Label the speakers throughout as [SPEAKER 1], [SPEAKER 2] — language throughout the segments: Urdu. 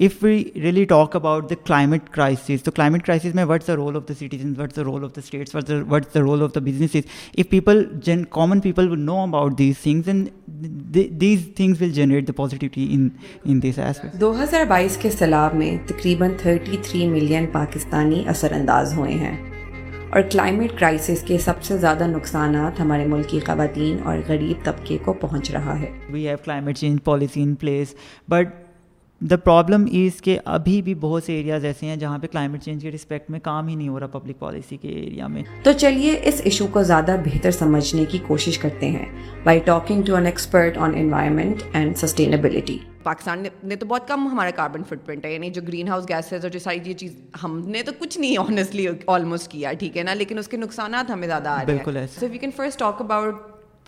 [SPEAKER 1] If we really talk about the climate crisis تو کلائمیٹ کرائسز میں what the role of the citizens what the role of the states what the role of the businesses if people جن common people will know about these things and these things will generate the positivity
[SPEAKER 2] in in this aspect دو ہزار بائیس کے سیلاب میں تقریباً تھرٹی تھری ملین پاکستانی اثر انداز ہوئے ہیں اور کلائمیٹ کرائسس کے سب سے زیادہ نقصانات ہمارے ملک کی خواتین اور غریب طبقے کو پہنچ رہا ہے۔
[SPEAKER 1] We have climate change policy in place but the problem is کہ ابھی بھی بہت سے ایریاز ایسے ہیں جہاں پہ کلائمیٹ چینج کے رسپیکٹ میں کام ہی نہیں ہو رہا پبلک پالیسی کے ایریا میں۔
[SPEAKER 2] تو چلیے اس ایشو کو زیادہ بہتر سمجھنے کی کوشش کرتے ہیں by talking to an expert on environment and sustainability
[SPEAKER 3] Pakistan نے تو بہت کم ہمارا کاربن فٹ پرنٹ ہے یعنی جو گرین ہاؤس گیسز اور جو ساری یہ چیز ہم نے تو کچھ نہیں آنیسٹلی آلموسٹ کیا ٹھیک ہے نا؟ لیکن اس کے نقصانات ہمیں زیادہ آ رہے ہیں۔ So we can first talk about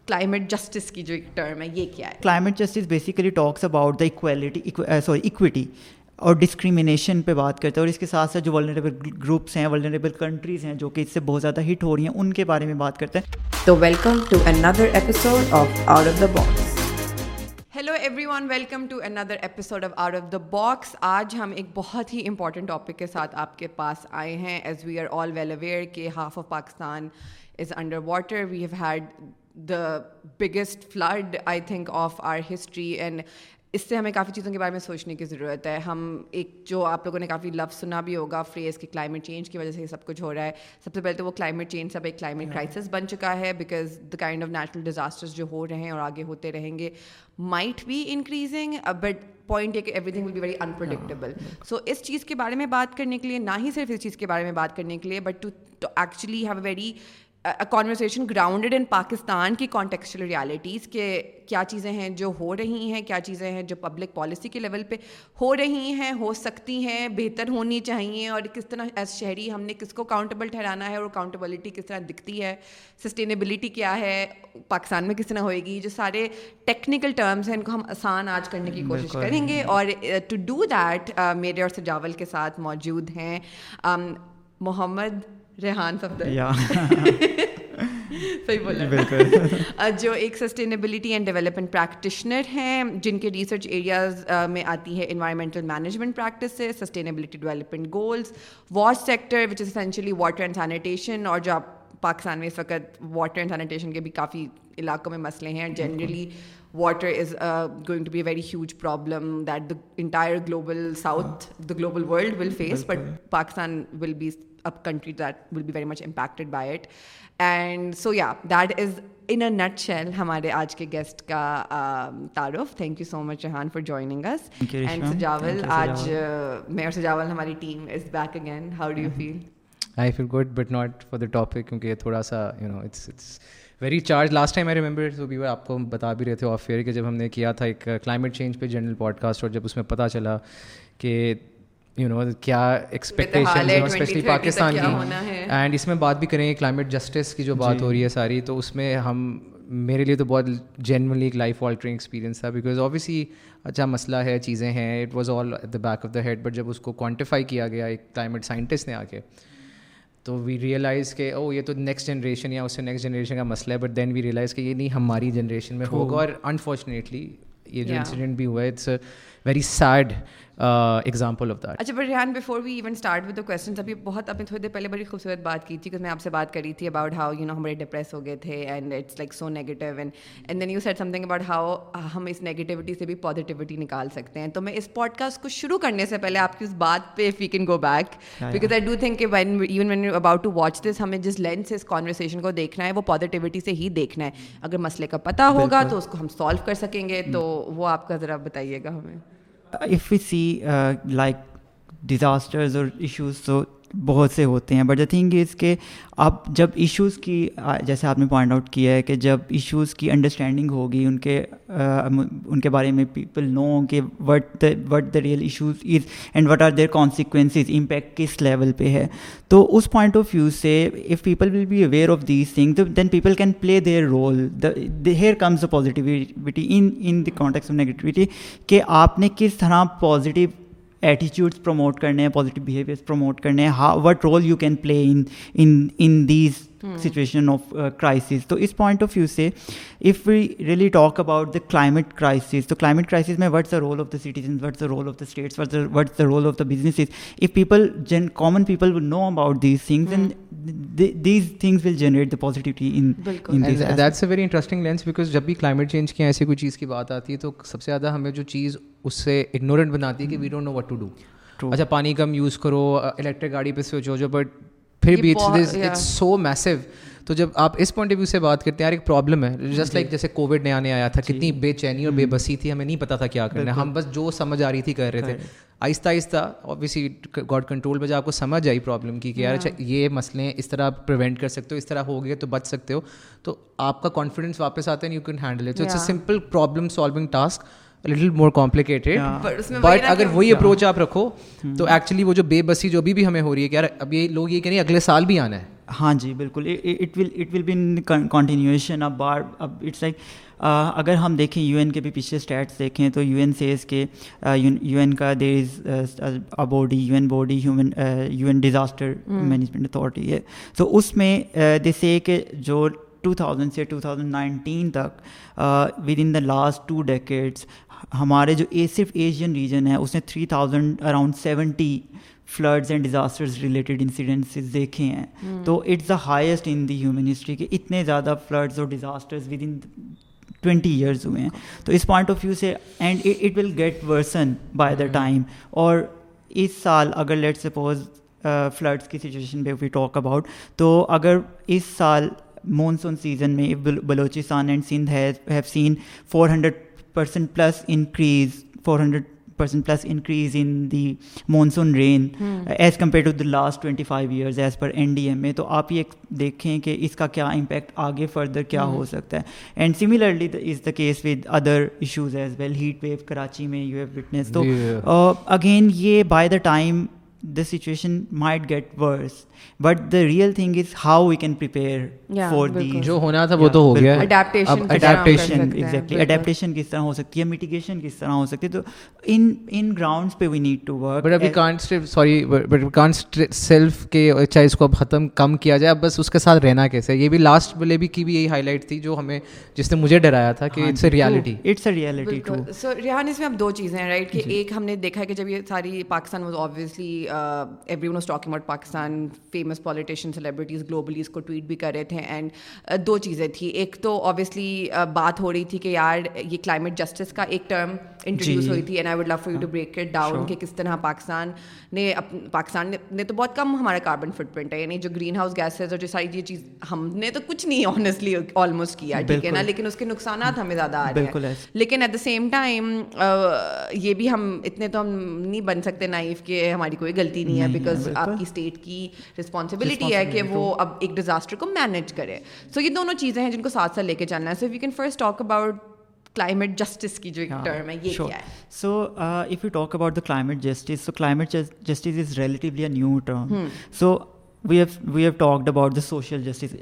[SPEAKER 3] climate justice کی جو ایک ٹرم ہے یہ کیا ہے؟
[SPEAKER 1] Climate justice basically talks about the equality sorry equity اور ڈسکریمنیشن پہ بات کرتے ہیں اور اس کے ساتھ ساتھ جو ولنریبل گروپس ہیں ولنریبل کنٹریز ہیں جو کہ اس سے بہت زیادہ ہٹ ہو رہی ہیں ان کے بارے میں بات کرتے ہیں۔
[SPEAKER 2] تو welcome to another episode of out of the box
[SPEAKER 3] hello everyone welcome to another episode of out of the box آج ہم ایک بہت ہی امپورٹنٹ ٹاپک کے ساتھ آپ کے پاس آئے ہیں۔ As we are all well aware کہ half of Pakistan is under water we have had the biggest flood I think of our history and اس سے ہمیں کافی چیزوں کے بارے میں سوچنے کی ضرورت ہے۔ ہم ایک جو آپ لوگوں نے کافی لفظ سنا بھی ہوگا فریز کہ کلائمیٹ چینج کی وجہ سے یہ سب کچھ ہو رہا ہے۔ سب سے پہلے تو وہ کلائمیٹ چینج سب ایک کلائمیٹ کرائسس بن چکا ہے because the kind of natural disasters جو ہو رہے ہیں اور آگے ہوتے رہیں گے might be increasing but point ہے کہ everything will be very unpredictable so اس چیز کے بارے میں بات کرنے کے لیے نہ ہی صرف اس چیز کے بارے میں بات کرنے کے لیے but to actually have a very conversation grounded in Pakistan کی کانٹیکسچل ریالٹیز کہ کیا چیزیں ہیں جو ہو رہی ہیں کیا چیزیں ہیں جو پبلک پالیسی کے لیول پہ ہو رہی ہیں ہو سکتی ہیں بہتر ہونی چاہیے اور کس طرح ایز شہری ہم نے کس کو اکاؤنٹیبل ٹھہرانا ہے اور اکاؤنٹیبلٹی کس طرح دکھتی ہے سسٹینیبلٹی کیا ہے پاکستان میں کس طرح ہوئے گی جو سارے ٹیکنیکل ٹرمز ہیں ان کو ہم آسان آج کرنے کی کوشش کریں گے اور ٹو ڈو دیٹ میرے اور سجاول کے ساتھ موجود ہیں محمد ریحان صحیح بولا. جو ایک سسٹینیبلٹی اینڈ ڈیولپمنٹ پریکٹیشنر ہیں جن کے ریسرچ ایریاز میں آتی ہے environmental management practices sustainability development goals wash sector which is essentially water and sanitation اور جو آپ پاکستان میں اس وقت واٹر اینڈ سینیٹیشن کے بھی کافی علاقوں میں مسئلے ہیں generally water is going to be a very huge problem that the entire global south the global world will face but Pakistan will be a country that will be very much impacted by it and so yeah that is in a nut shell ہمارے آج کے گیسٹ کا تعارف thank you so much Rehan for joining us and Sajawal آج میں اور سجاول ہماری team is back again how do you feel
[SPEAKER 4] I feel good but not for the topic کیونکہ یہ تھوڑا سا you know it's it's very charge last time I remember تو بھی آپ کو بتا بھی رہے تھے آف فیئر کہ جب ہم نے کیا تھا ایک کلائمیٹ چینج پہ جنرل پوڈ کاسٹ اور جب اس میں پتہ چلا کہ یو نو کیا ایکسپیکٹیشن اسپیشلی پاکستان کی اینڈ اس میں بات بھی کریں گے کلائمیٹ جسٹس کی جو بات ہو رہی ہے ساری تو اس میں ہم میرے لیے تو بہت جینونلی ایک لائف آلٹرنگ ایکسپیرینس تھا بیکاز آبویسلی اچھا مسئلہ ہے چیزیں ہیں it was all at the back of the head but جب اس کو کوانٹیفائی کیا گیا ایک کلائمیٹ سائنٹسٹ نے آ کے تو وی ریئلائز کہ او یہ تو نیکسٹ جنریشن یا اس سے نیکسٹ جنریشن کا مسئلہ ہے بٹ دین وی ریئلائز کہ یہ نہیں ہماری جنریشن میں ہوگا اور انفارچونیٹلی یہ جو انسیڈنٹ بھی ہوا ہے it's very sad example of that
[SPEAKER 3] اچھا but Rehan before we even start with the questions ابھی بہت آپ نے تھوڑی دیر پہلے بڑی خوبصورت بات کی تھی کہ میں آپ سے بات کری تھی اباؤٹ ہاؤ یو نو ہم بڑے ڈپریس ہو گئے تھے and it's like so negative and and then you said something about how ہم اس نیگیٹیوٹی سے بھی پازیٹیوٹی نکال سکتے ہیں۔ تو میں اس پوڈ کاسٹ کو شروع کرنے سے پہلے آپ کی اس بات پہ we can go back because I do think کہ when even when you about to watch this ہمیں جس لینس سے اس کانورسیشن کو دیکھنا ہے وہ پازیٹیوٹی سے ہی دیکھنا ہے۔ اگر مسئلے کا پتہ ہوگا تو اس کو ہم سالو کر سکیں گے۔ تو وہ آپ کا ذرا بتائیے گا ہمیں۔
[SPEAKER 1] If we see uh, like disasters or issues, so بہت سے ہوتے ہیں۔ بٹ دا تھنگ از کہ اب جب ایشوز کی، جیسے آپ نے پوائنٹ آؤٹ کیا ہے کہ جب ایشوز کی انڈرسٹینڈنگ ہوگی، ان کے ان کے بارے میں پیپل نو کہ what the what the real issues is and what are their consequences impact کس لیول پہ ہے۔ تو اس پوائنٹ آف ویو سے if people will be aware of these thing then people can play their role here comes the positivity in in the context of negativity کہ آپ نے کس طرح پازیٹیو ایٹیچیوڈس پروموٹ کرنے ہیں پازیٹیو بیہیویئرس پروموٹ کرنے ہیں how what role you can play in in in these situation of crisis تو اس پوائنٹ آف ویو سے if we really talk about the climate crisis تو کلائمیٹ کرائسس میں what's the role of the citizens what's the role of the states what's the role of the businesses if people جن common people will know about these things and these things will generate the positivity and
[SPEAKER 4] that's a very interesting lens because جب بھی کلائمیٹ چینج کی ایسی کوئی چیز کی بات آتی ہے تو سب سے زیادہ ہمیں جو چیز اس سے اگنورینٹ بناتی ہے کہ we don't know what to do اچھا پانی کم یوز کرو الیکٹرک گاڑی پہ سوئچ ہو جاؤ بٹ پھر بھی اٹس سو میسو تو جب آپ اس پوائنٹ آف ویو سے بات کرتے ہیں یار ایک پرابلم ہے۔ جسٹ لائک جیسے کووڈ نیا نیا آیا تھا کتنی بے چینی اور بے بسی تھی ہمیں نہیں پتا تھا کیا کرنا ہے۔ ہم بس جو سمجھ آ رہی تھی کر رہے تھے۔ آہستہ آہستہ اوبیسلی گاڈ کنٹرول میں جب آپ کو سمجھ آئی پرابلم کی کہ یار اچھا یہ مسئلے اس طرح آپ پریونٹ کر سکتے ہو اس طرح ہو گئے تو بچ سکتے ہو۔ تو آپ کا کانفیڈنس واپس آتا ہے you can handle it it's a simple problem solving task little more complicated but اگر وہی اپروچ آپ رکھو تو ایکچولی وہ جو بے بسی جو بھی ہمیں ہو رہی ہے کہ یار اب یہ لوگ یہ کہیں اگلے سال بھی آنا ہے
[SPEAKER 1] ہاں جی بالکل it will it will be in continuation اب بار اب اٹس لائک اگر ہم دیکھیں یو این کے بھی پچھلے اسٹیٹس دیکھیں تو یو این سیز کے یو این کا there is a body U N body human U N disaster management authority ہے تو اس میں دے سے کہ جو ٹو تھاؤزنڈ سے ٹو تھاؤزنڈ نائنٹین تک within the last two decades ہمارے جو اے صرف ایشین ریجن ہے اس نے three thousand around seventy floods and disasters related incidences دیکھے ہیں۔ تو it's the highest in the human history کہ اتنے زیادہ فلڈز اور disasters with in twenty years ہوئے ہیں۔ تو اس پوائنٹ آف ویو سے and it will get worse by the time اور اس سال اگر لیٹ سپوز فلڈس کی سچویشن پہ وی ٹاک اباؤٹ تو اگر اس سال مونسون سیزن میں Balochistan and Sindh have seen four hundred percent plus increase four hundred percent plus increase in the monsoon rain as compare to the last twenty five years as per N D M میں تو آپ یہ دیکھیں کہ اس کا کیا امپیکٹ آگے فردر کیا ہو سکتا ہے. And similarly is the case with other issues as well heat wave Karachi میں یو ہیو وٹنس تو اگین یہ by the time the situation might get worse but the real thing is how we can prepare for the
[SPEAKER 4] جو ہونا تھا وہ تو ہو گیا
[SPEAKER 1] اڈیپٹیشن ایگزیکٹلی اڈیپٹیشن کس طرح ہو سکتی ہے میٹیگیشن کس طرح ہو سکتی ہے تو ان ان گراؤنڈس پہ we need to work
[SPEAKER 4] but ابھی can't sorry but can't self کے چاہے اس کو اب ختم کم کیا جائے اب بس اس کے ساتھ رہنا کیسے یہ بھی لاسٹ والے بھی کی بھی یہی ہائی لائٹ تھی جو ہمیں جس نے مجھے ڈرایا تھا کہ it's a reality
[SPEAKER 1] it's a reality too
[SPEAKER 3] so Rehan اس میں اب دو چیزیں ہیں رائٹ کہ ایک ہم نے دیکھا کہ جب یہ ساری Pakistan was obviously everyone was talking about Pakistan famous politician celebrities globally اس کو ٹویٹ بھی کر رہے تھے. اینڈ دو چیزیں تھیں. ایک تو اوبیسلی بات ہو رہی تھی کہ یار یہ کلائمیٹ جسٹس کا ایک ٹرم انٹروڈیوس ہوئی تھی. And I would love for you to break it down کہ کس طرح پاکستان نے پاکستان نے تو بہت کم ہمارا کاربن فٹ پرنٹ ہے. یعنی جو گرین ہاؤس گیسز اور جو ساری یہ چیز ہم نے تو کچھ نہیں آنیسٹلی آلموسٹ کیا. ٹھیک ہے نا؟ لیکن اس کے نقصانات ہمیں زیادہ آ رہے ہیں. لیکن ایٹ دا سیم ٹائم یہ بھی ہم اتنے تو ہم نہیں بن سکتے نائف کہ ہماری کوئی غلطی نہیں ہے بیکاز آپ کی اسٹیٹ کی رسپانسبلٹی ہے کہ وہ اب ایک ڈیزاسٹر کو مینیج کرے سو یہ دونوں چیزیں ہیں جن کو ساتھ ساتھ لے کے چلنا ہے so we can first talk about climate justice کی جو ٹرم ہے یہ کیا ہے
[SPEAKER 1] so if you talk about the climate justice so climate justice is relatively a new term so we have we have talked about the social justice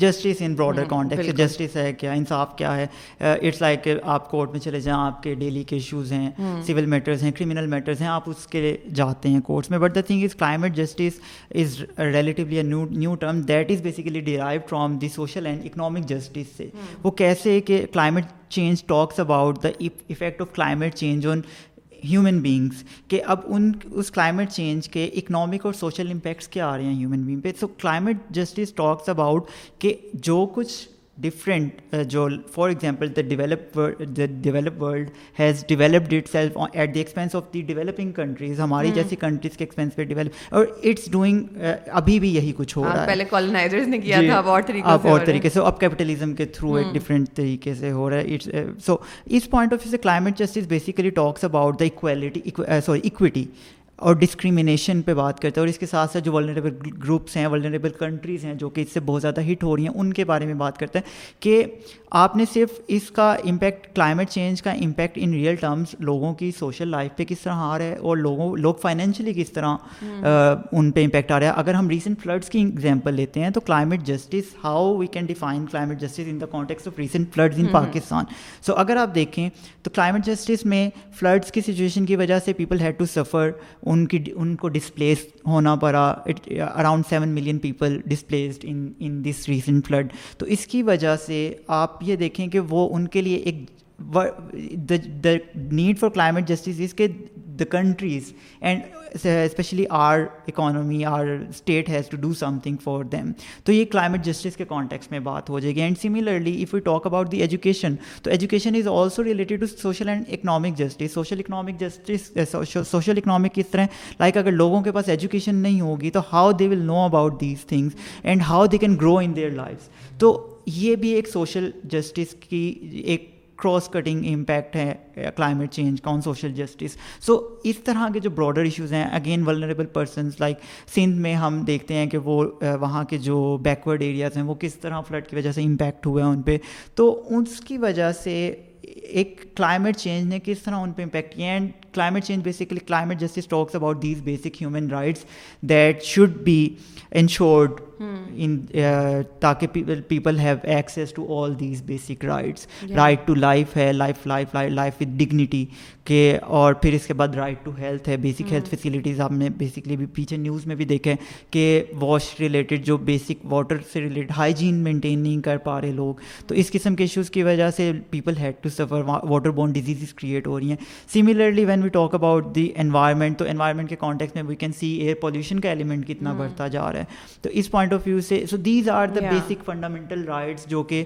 [SPEAKER 1] justice in broader context justice ہے کیا انصاف کیا ہے اٹس لائک آپ کورٹ میں چلے جائیں آپ کے ڈیلی کے ایشوز ہیں سول میٹرز ہیں کرمنل میٹرز ہیں آپ اس کے جاتے ہیں کورٹس میں. But the thing is climate justice is relatively new term that is basically derive from the social and economic justice سے وہ کیسے کہ climate change talks about the effect of climate change on human beings کہ اب ان اس کلائمیٹ چینج کے اکنامک اور سوشل امپیکٹس کیا آ رہے ہیں ہیومن بینگ پہ؟ So climate justice talks about کہ جو کچھ ڈفرینٹ جو for example the develop the develop world has developed itself at the expense of the developing countries ہماری جیسی کنٹریز کے ایکسپینس پہ ڈیولپ اور اٹس ڈوئنگ ابھی بھی یہی کچھ ہو رہا ہے
[SPEAKER 3] پہلے کالونائزرز نے کیا تھا
[SPEAKER 1] اب اور طریقے سے اب کیپٹلزم کے تھرو ایک ڈفرینٹ طریقے سے ہو رہا ہے سو اس پوائنٹ آف ویو سے climate justice basically talks about the equality sorry equity اور ڈسکریمنیشن پہ بات کرتے ہیں اور اس کے ساتھ ساتھ جو ولنریبل گروپس ہیں ولنریبل کنٹریز ہیں جو کہ اس سے بہت زیادہ ہٹ ہو رہی ہیں ان کے بارے میں بات کرتے ہیں کہ آپ نے صرف اس کا امپیکٹ کلائمیٹ چینج کا امپیکٹ ان ریئل ٹرمز لوگوں کی سوشل لائف پہ کس طرح آ رہا ہے اور لوگوں لوگ فائنینشلی کس طرح ان پہ امپیکٹ آ رہا ہے۔ اگر ہم ریسنٹ فلڈس کی ایگزامپل لیتے ہیں تو climate justice how we can define climate justice in the context of recent floods in Pakistan so اگر آپ دیکھیں تو کلائمیٹ جسٹس میں فلڈس کی سچویشن کی وجہ سے پیپل ہیڈ ٹو سفر ان کی، ان کو ڈسپلیس ہونا پڑا. Around seven million people displaced in in this recent flood تو اس کی وجہ سے آپ یہ دیکھیں کہ وہ ان کے لیے ایک the need for climate justice is کہ the countries and especially our economy our state has to do something for them تو یہ کلائمیٹ جسٹس کے کانٹیکس میں بات ہو جائے گی. And similarly if you talk about the education تو education is also related to social and economic justice social economic justice social economic کس طرح? لائک اگر لوگوں کے پاس ایجوکیشن نہیں ہوگی تو how they will know about these things and how they can grow in their life تو یہ بھی ایک سوشل جسٹس کی ایک کراس کٹنگ امپیکٹ ہے کلائمیٹ چینج کا آن سوشل جسٹس سو اس طرح کے جو براڈر ایشوز ہیں again vulnerable persons like Sindh میں ہم دیکھتے ہیں کہ وہ وہاں کے جو بیکورڈ ایریاز ہیں، وہ کس طرح فلڈ کی وجہ سے امپیکٹ ہوئے ہیں ان پہ. تو اس کی وجہ سے ایک کلائمیٹ چینج نے کس طرح ان پہ امپیکٹ کیا and climate change basically climate justice talks about these basic human rights that should be ensured ان تاکہ people have access to all these basic rights right to life ہے life life life with dignity کہ اور پھر اس کے بعد رائٹ ٹو ہیلتھ ہے بیسک ہیلتھ فیسلٹیز آپ نے بیسکلی بھی پیچھے نیوز میں بھی دیکھا ہے کہ واش ریلیٹڈ جو بیسک واٹر سے ریلیٹڈ ہائیجین مینٹین نہیں کر پا رہے لوگ تو اس قسم کے ایشوز کی وجہ سے people had to suffer waterborne diseases create ہو رہی ہیں similarly when we talk about the environment تو انوائرمنٹ کے کانٹیکس میں we can see air pollution کا ایلیمنٹ کتنا بڑھتا جا رہا ہے۔ تو اس پوائنٹ آف ویو سے so these are the basic fundamental rights جو کہ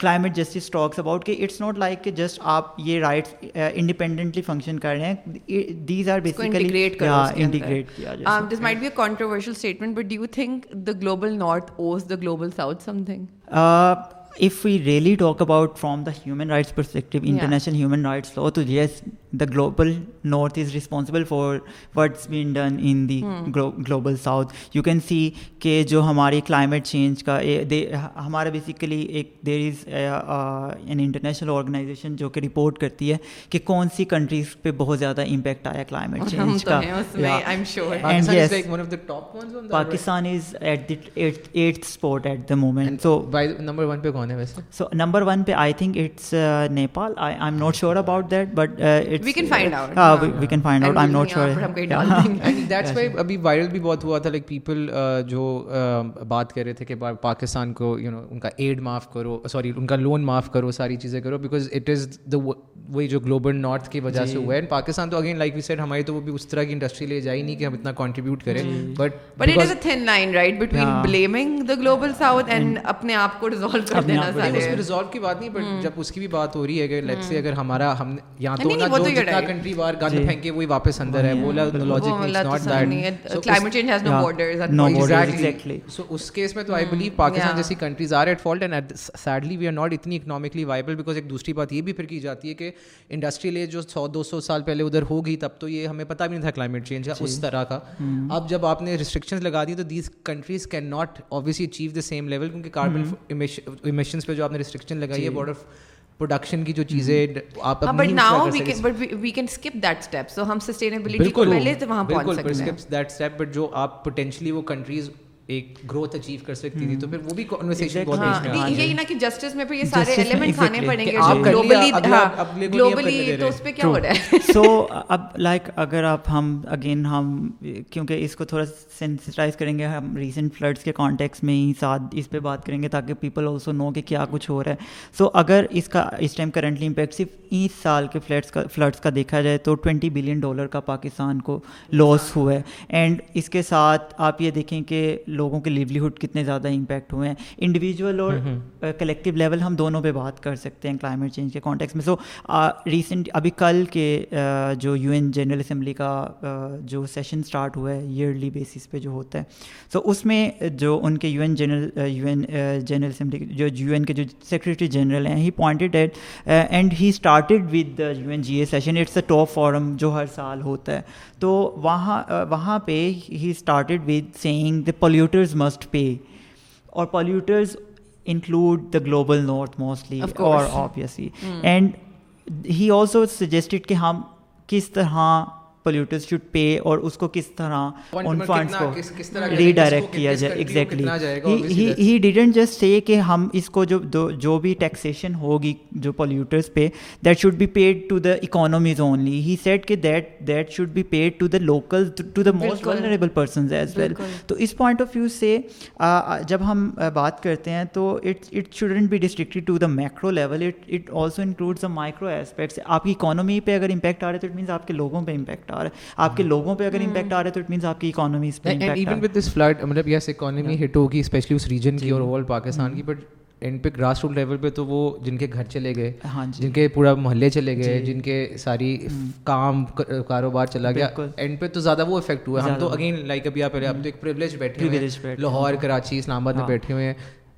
[SPEAKER 1] کلائمیٹ جسٹس ٹاکس اباؤٹ کہ اٹس ناٹ لائک کہ جسٹ آپ یہ رائٹس انڈیپینڈنٹلی فنکشن کر رہے ہیں۔ دیز آر بیسیکلی انٹیگریٹ کیا جائے
[SPEAKER 3] this might be a controversial statement but do you think the global north owes the global south something
[SPEAKER 1] if we really talk about from the human rights perspective, international human rights law, so yes, the global north is responsible for what's been done in the global south. You can see کہ جو ہماری کلائمیٹ چینج کا ہمارا بیسیکلی ایک there is an international organization جو کہ رپورٹ کرتی ہے کہ کون سی کنٹریز پہ بہت زیادہ امپیکٹ آیا کلائمیٹ چینج کا Pakistan is at the eight sport at the moment
[SPEAKER 4] پہ کون ہے ویسے
[SPEAKER 1] سو نمبر ون پہ I think it's Nepal I am not sure about that but
[SPEAKER 3] we can find out
[SPEAKER 1] we can find out I am not
[SPEAKER 4] sure ابھی وائرل بھی بہت ہوا تھا لائک پیپل جو بات کر رہے تھے کہ پاکستان کو یو نو ان کا ایڈ معاف کرو سوری ان کا لون معاف کرو ساری چیزیں کرو بیکاز اٹ از دا وہی جو گلوبل نارتھ کی وجہ سے ہوا ہے پاکستان تو اگین لائک وی سیٹ ہماری تو وہ بھی اس طرح کی انڈسٹری لے جائی نہیں کہ ہم اتنا کانٹریبیوٹ کریں but
[SPEAKER 3] but it is a thin line right between blaming the global south and اپنے آپ کو ریزالو کر دینا
[SPEAKER 4] سارے اس میں ریزالو کی بات نہیں بٹ جب اس کی بھی بات ہو رہی ہے کہ لیٹ سے اگر ہمارا ہم یہاں تو نا جو جتنا کنٹری بار گند پھینکے وہی واپس اندر ہے وہ logic is not that
[SPEAKER 3] climate change has no borders
[SPEAKER 1] no exactly
[SPEAKER 4] so us case میں تو آئی بلیو پاکستان جیسی countries are at fault and sadly we are not اتنی اکنامکلی وائبل بیکاز ایک دوسری بات یہ بھی پھر کی جاتی ہے کہ انڈسٹریل ایج جو سو دو سو سال پہلے ادھر ہوگی تب تو یہ ہمیں پتہ بھی نہیں تھا کلائمیٹ چینج کا اس طرح کا اب جب آپ نے ریسٹرکشنز لگا دی تو these countries can not obviously achieve the same level کیونکہ کاربن امیشنس پہ جو آپ نے ریسٹرکشن لگائی ہے بارڈر پروڈکشن کی جو چیزیں آپ
[SPEAKER 3] but now we can skip that step so ہم سسٹینیبلٹی کو پہلے سے وہاں پہنچ سکتے ہیں
[SPEAKER 4] دیٹ اسٹیپ بٹ جو آپ پوٹینشلی وہ کنٹریز ایک گروتھ اچیو کر سکتی تھی تو پھر وہ بھی کنورسیشن بہت
[SPEAKER 3] یہی نا کہ جسٹس میں پھر یہ سارے ایلیمنٹس آنے پڑیں گے گلوبلی گلوبلی تو اس پہ کیا ہو رہا ہے؟
[SPEAKER 1] سو اب لائک اگر آپ ہم اگین ہم کیونکہ اس کو تھوڑا سینسٹائز کریں گے ہم ریسنٹ فلڈس کے کانٹیکس میں ہی ساتھ اس پہ بات کریں گے تاکہ پیپل آلسو نو کہ کیا کچھ ہو رہا ہے۔ سو اگر اس کا اس ٹائم کرنٹلی امپیکٹ صرف اس سال کے فلڈس کا فلڈس کا دیکھا جائے تو ٹوینٹی بلین ڈالر کا پاکستان کو لاس ہوا ہے۔ اینڈ اس کے ساتھ آپ یہ دیکھیں کہ لوگوں کے لیولیہڈ کتنے زیادہ امپیکٹ ہوئے ہیں۔ انڈیویجول اور کلیکٹیو لیول ہم دونوں پہ بات کر سکتے ہیں کلائمیٹ چینج کے کانٹیکس میں۔ سو ریسنٹ ابھی کل کے جو یو این جنرل اسمبلی کا جو سیشن اسٹارٹ ہوا ہے ایئرلی بیسس پہ جو ہوتا ہے۔ سو اس میں جو ان کے U N general U N general assembly جو یو این کے جو سیکریٹری جنرل ہیں he pointed at and he started with the U N G A session it's a top forum جو ہر سال ہوتا ہے۔ تو وہاں وہاں پہ he started with saying the polluters must pay اور polluters include the global north mostly اور obviously and he also suggested کہ ہم کس طرح پولیوٹرز شوڈ پے اور اس کو کس طرح ان فنڈس کو ریڈائریکٹ کیا جائے exactly he didn't just say کہ ہم اس کو جو جو بھی ٹیکسیشن ہوگی جو پولیوٹرز پہ that should be paid to the economies only he said کہ that that should be paid to the local to the most vulnerable persons as well تو اس پوائنٹ آف ویو سے جب ہم بات کرتے ہیں تو it it shouldn't be restricted to the macro level it it also includes the micro aspects آپ کی اکانومی پہ اگر امپیکٹ آ رہا ہے تو اٹ مینس آپ کے لوگوں پہ امپیکٹ آ رہا ہے آپ کے لوگوں پہ اگر امپیکٹ آ رہا ہے تو اٹ مینس آپ کی economy
[SPEAKER 4] even with this flood مطلب یس اکانومی ہٹ ہوگی اسپیشلی اس ریجن کی اور آل پاکستان کی بٹ اینڈ پہ گراس روٹ لیول پہ تو وہ جن کے گھر چلے گئے جن کے پورا محلے چلے گئے جن کے ساری کام کاروبار چلا گیا اینڈ پہ تو زیادہ وہ افیکٹ ہوا ہم تو اگین لائک ابھی آپ پہلے آپ تو ایک پریولیج بیٹھے ہوئے لاہور کراچی اسلام آباد میں بیٹھے ہوئے ہیں.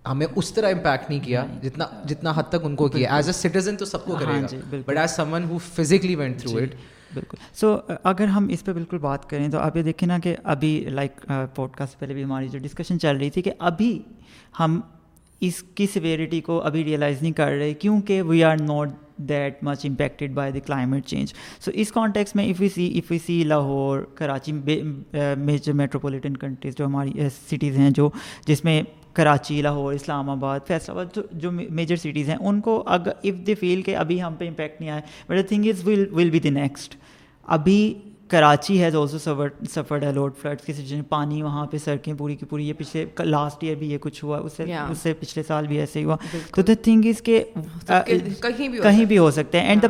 [SPEAKER 4] ہمیں اس طرح امپیکٹ نہیں کیا جتنا جتنا حد تک ان کو کیا. ایز اے سٹیزن تو سب کو کرے گا. But as someone who physically went through it
[SPEAKER 1] بالکل۔ سو اگر ہم اس پہ بالکل بات کریں تو آپ یہ دیکھیں نا کہ ابھی لائک پوڈ کاسٹ پہلے بھی ہماری جو ڈسکشن چل رہی تھی کہ ابھی ہم اس کی سویرٹی کو ابھی ریئلائز نہیں کر رہے کیونکہ we are not that much impacted by the climate change so us context میں if you see if you see Lahore Karachi major metropolitan countries جو ہماری سٹیز ہیں جو جس میں کراچی، لاہور، اسلام آباد فیصلہ آباد، جو میجر سٹیز ہیں، ان کو اگر اف دے فیل کہ ابھی ہم پہ امپیکٹ نہیں آئے۔ But the thing is will will be the next ابھی Karachi has also suffered allowed floods کی سچویشن پانی وہاں پہ سڑکیں پوری کی پوری. یہ پچھلے لاسٹ ایئر بھی یہ کچھ ہوا. اس سے اس سے پچھلے سال بھی ایسے ہی ہوا. تو دا تھنگ از کہ کہیں بھی ہو سکتے ہیں اینڈ دا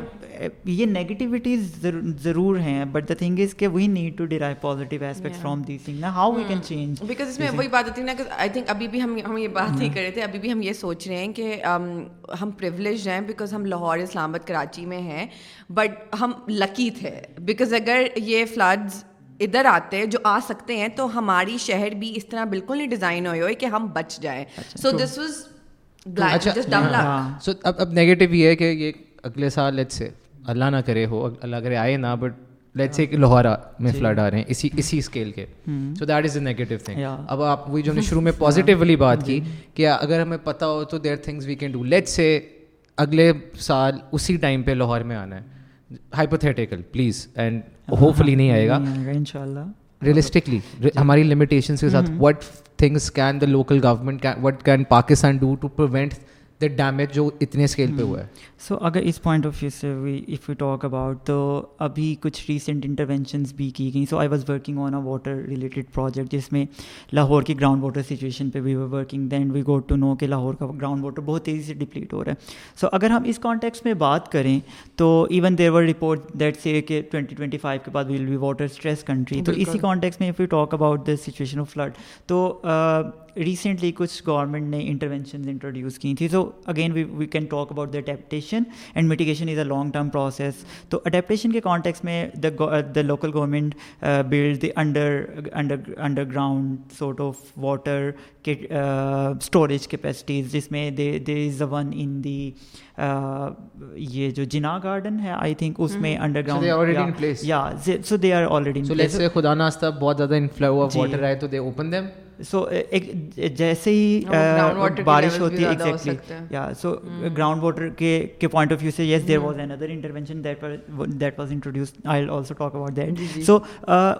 [SPEAKER 1] یہ نیگیٹیوٹیز ضرور ہیں. بٹ دا تھنگ از کہ we need to derive positive aspect from this thing نا how we can change
[SPEAKER 3] because اس میں وہی بات ہوتی ہے نا کہ آئی تھنک ابھی بھی ہم ہم یہ بات نہیں کر رہے تھے ابھی بھی ہم یہ سوچ رہے ہیں کہ ہم پریولیج ہیں بیکاز ہم لاہور اسلام آباد کراچی میں ہیں بٹ ہم لکی تھے بیکاز اگر یہ فلڈز ادھر آتے جو آ سکتے ہیں تو ہماری شہر بھی اس طرح بالکل نہیں ڈیزائن ہوئے ہوئے کہ ہم بچ جائیں۔ سو دس واز
[SPEAKER 4] سو اب اب نیگیٹو یہ ہے کہ یہ اگلے سال لیٹ سے اللہ نہ کرے ہو اللہ کرے آئے نہ بٹ لیٹ سے لاہورا میں فلڈ آ رہے ہیں اسی اسی اسکیل کے۔ So that is a negative thing اب آپ وہی جو ہم نے شروع میں پازیٹیو والی بات کی کہ اگر ہمیں پتہ ہو تو there things we can do let's say اگلے سال اسی ٹائم پہ لاہور میں آنا ہے۔ Hypothetical please and hopefully نہیں آئے گا
[SPEAKER 1] ان شاء اللہ
[SPEAKER 4] ریئلسٹکلی ہماری لمیٹیشنس کے ساتھ what things can the local government what can Pakistan do to prevent the damage جو اتنے اسکیل پہ ہوا ہے۔
[SPEAKER 1] سو اگر اس پوائنٹ آف ویو سے اف یو ٹاک اباؤٹ تو ابھی کچھ ریسنٹ انٹروینشنس بھی کی گئیں۔ So I was working on a water related project جس میں لاہور کی گراؤنڈ واٹر سچویشن پہ we were working then we got to know کہ لاہور کا گراؤنڈ واٹر بہت تیزی سے ڈپلیٹ ہو رہا ہے۔ سو اگر ہم اس کانٹیکس میں بات کریں تو even there were report that say کہ ٹوئنٹی ٹوئنٹی فائیو کے بعد will be water stress country تو اسی کانٹیکس میں if you talk about the situation of flood تو ریسنٹلی کچھ گورنمنٹ نے انٹروینشنز انٹروڈیوس کی تھی۔ So again we we can talk about the adaptation and mitigation is a long term process تو اڈیپٹیشن کے کانٹیکس میں the the local government build the under under underground sort of water کے اسٹوریج کیپیسٹیز جس میں they they is a one in the یہ جو جنا گارڈن ہے آئی تھنک اس میں انڈر گراؤنڈ یا سو دے آر آلریڈی
[SPEAKER 4] خدا ناستہ بہت زیادہ انفلو آف واٹر آئے تو دے اوپن دیم
[SPEAKER 1] سو ایک جیسے ہی بارش ہوتی ہے ایگزیکٹلی یا سو گراؤنڈ واٹر کے کے پوائنٹ آف ویو سے yes there was another intervention that was introduce I also talk about that so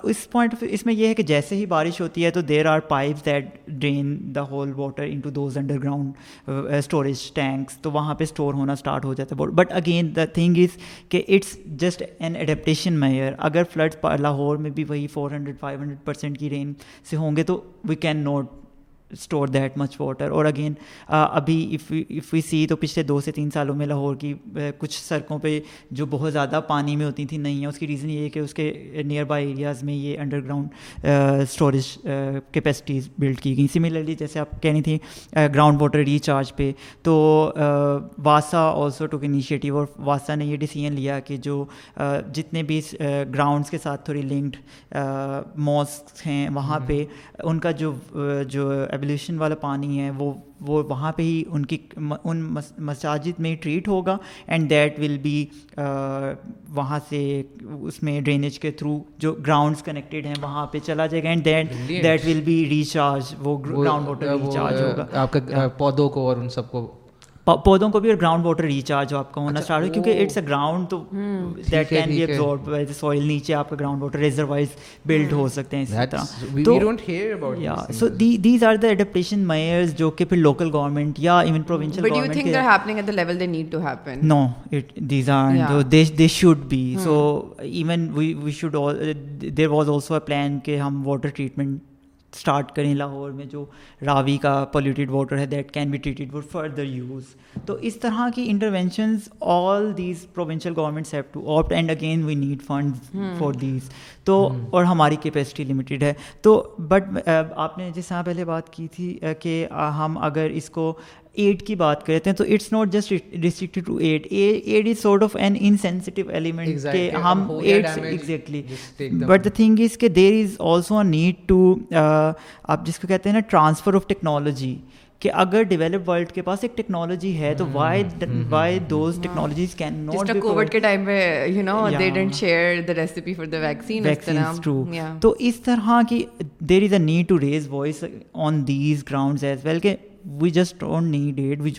[SPEAKER 1] us point of اس میں یہ ہے کہ جیسے ہی بارش ہوتی ہے تو there are pipes that drain the whole water into those underground storage tanks تو وہاں پہ اسٹور ہونا اسٹارٹ ہو جاتا ہے but again the thing is کہ it's just an adaptation measure اگر فلڈس لاہور میں بھی وہی four hundred five hundred percent کی رین سے ہوں گے تو we can not store that much water اور اگین ابھی اف وی سی تو پچھلے دو سے تین سالوں میں لاہور کی کچھ سڑکوں پہ جو بہت زیادہ پانی میں ہوتی تھیں نہیں ہیں اس کی ریزن یہ ہے کہ اس کے نیئر بائی ایریاز میں یہ under ground storage capacities build کی گئیں۔ سملرلی جیسے آپ کہنی تھی گراؤنڈ واٹر ریچارج پہ تو واسا آلسو ٹوک انیشیٹیو اور واسا نے یہ ڈیسیجن لیا کہ جو جتنے بھی گراؤنڈس کے ساتھ تھوڑی لنکڈ ماسک ہیں وہاں پہ ان کا جو جو ایبلیوشن والا پانی ہے وہ وہ وہاں پہ ہی ان کی ان مساجد میں ٹریٹ ہوگا اینڈ دیٹ ول بی وہاں سے اس میں ڈرینیج کے تھرو جو گراؤنڈس کنیکٹیڈ ہیں وہاں پہ چلا جائے گا and that that will be recharge وہ گراؤنڈ واٹر ریچارج ہوگا۔
[SPEAKER 4] آپ کا پودوں کو اور ان سب کو
[SPEAKER 1] پودوں کو بھی اور گراؤنڈ واٹر ریچارج آپ کا ہونا اسٹارٹ ہو کیونکہ اٹس اے گراؤنڈ تو that can be absorb soil نیچے آپ کا گراؤنڈ واٹر ریزروائز بلڈ ہو سکتے ہیں اسی طرح۔ So these are the adaptation measures جو کہ پھر لوکل گورنمنٹ یا even provincial government no these are they should be so even we should there was also a plan کہ ہم واٹر ٹریٹمنٹ اسٹارٹ کریں لاہور میں جو راوی کا پولیوٹیڈ واٹر ہے that can be treated for further use تو اس طرح کی interventions all these provincial governments have to opt and again we need fund for these تو اور ہماری کیپیسٹی لمیٹیڈ ہے. تو بٹ آپ نے جس طرح پہلے بات کی تھی کہ ہم اگر اس کو ایڈ کی بات کرتے ہیں تو it's not just restricted to aid aid is sort of an incentive element کہ ہم aid exactly but the thing is کہ there is also a need to آپ جس کو کہتے ہیں نا ٹرانسفر آف ٹیکنالوجی کہ اگر ڈیولپ ورلڈ کے پاس ایک ٹیکنالوجی ہے تو why why those technologies can not
[SPEAKER 3] COVID کے ٹائم پہ you know they didn't share the recipe for the vaccine
[SPEAKER 1] true تو اس طرح کی there is a need to raise voice on these grounds as well کہ we just don't need aid we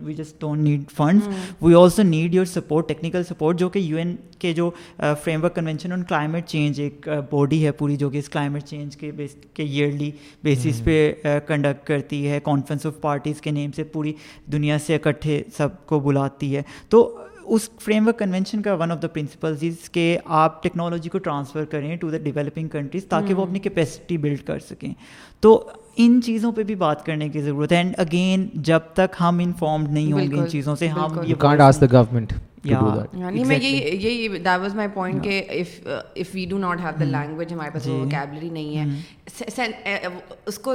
[SPEAKER 1] we just don't need funds we also need your support technical support جو کہ یو این کے جو framework convention on climate change ایک باڈی ہے پوری جو کہ اس کلائمیٹ چینج کے بیس کے ایئرلی بیسس پہ کنڈکٹ کرتی ہے کانفرنس آف پارٹیز کے نیم سے پوری دنیا سے اکٹھے سب کو بلاتی ہے تو اس فریم ورک کنونشن کا one of the principles is کہ آپ ٹیکنالوجی کو ٹرانسفر کریں ٹو دا ڈیولپنگ کنٹریز تاکہ وہ اپنی کیپیسٹی بلڈ کر سکیں۔ تو ان چیزوں پہ بھی بات کرنے کی ضرورت ہے۔ اینڈ اگین جب تک ہم انفارمڈ نہیں ہوں گے ان چیزوں سے ہم
[SPEAKER 4] گورنمنٹ
[SPEAKER 3] نہیں۔ میں یہی یہی دیٹ واز مائی پوائنٹ کہ if if we do not have the language ہمارے پاس ووکیبلری نہیں ہے۔ اس کو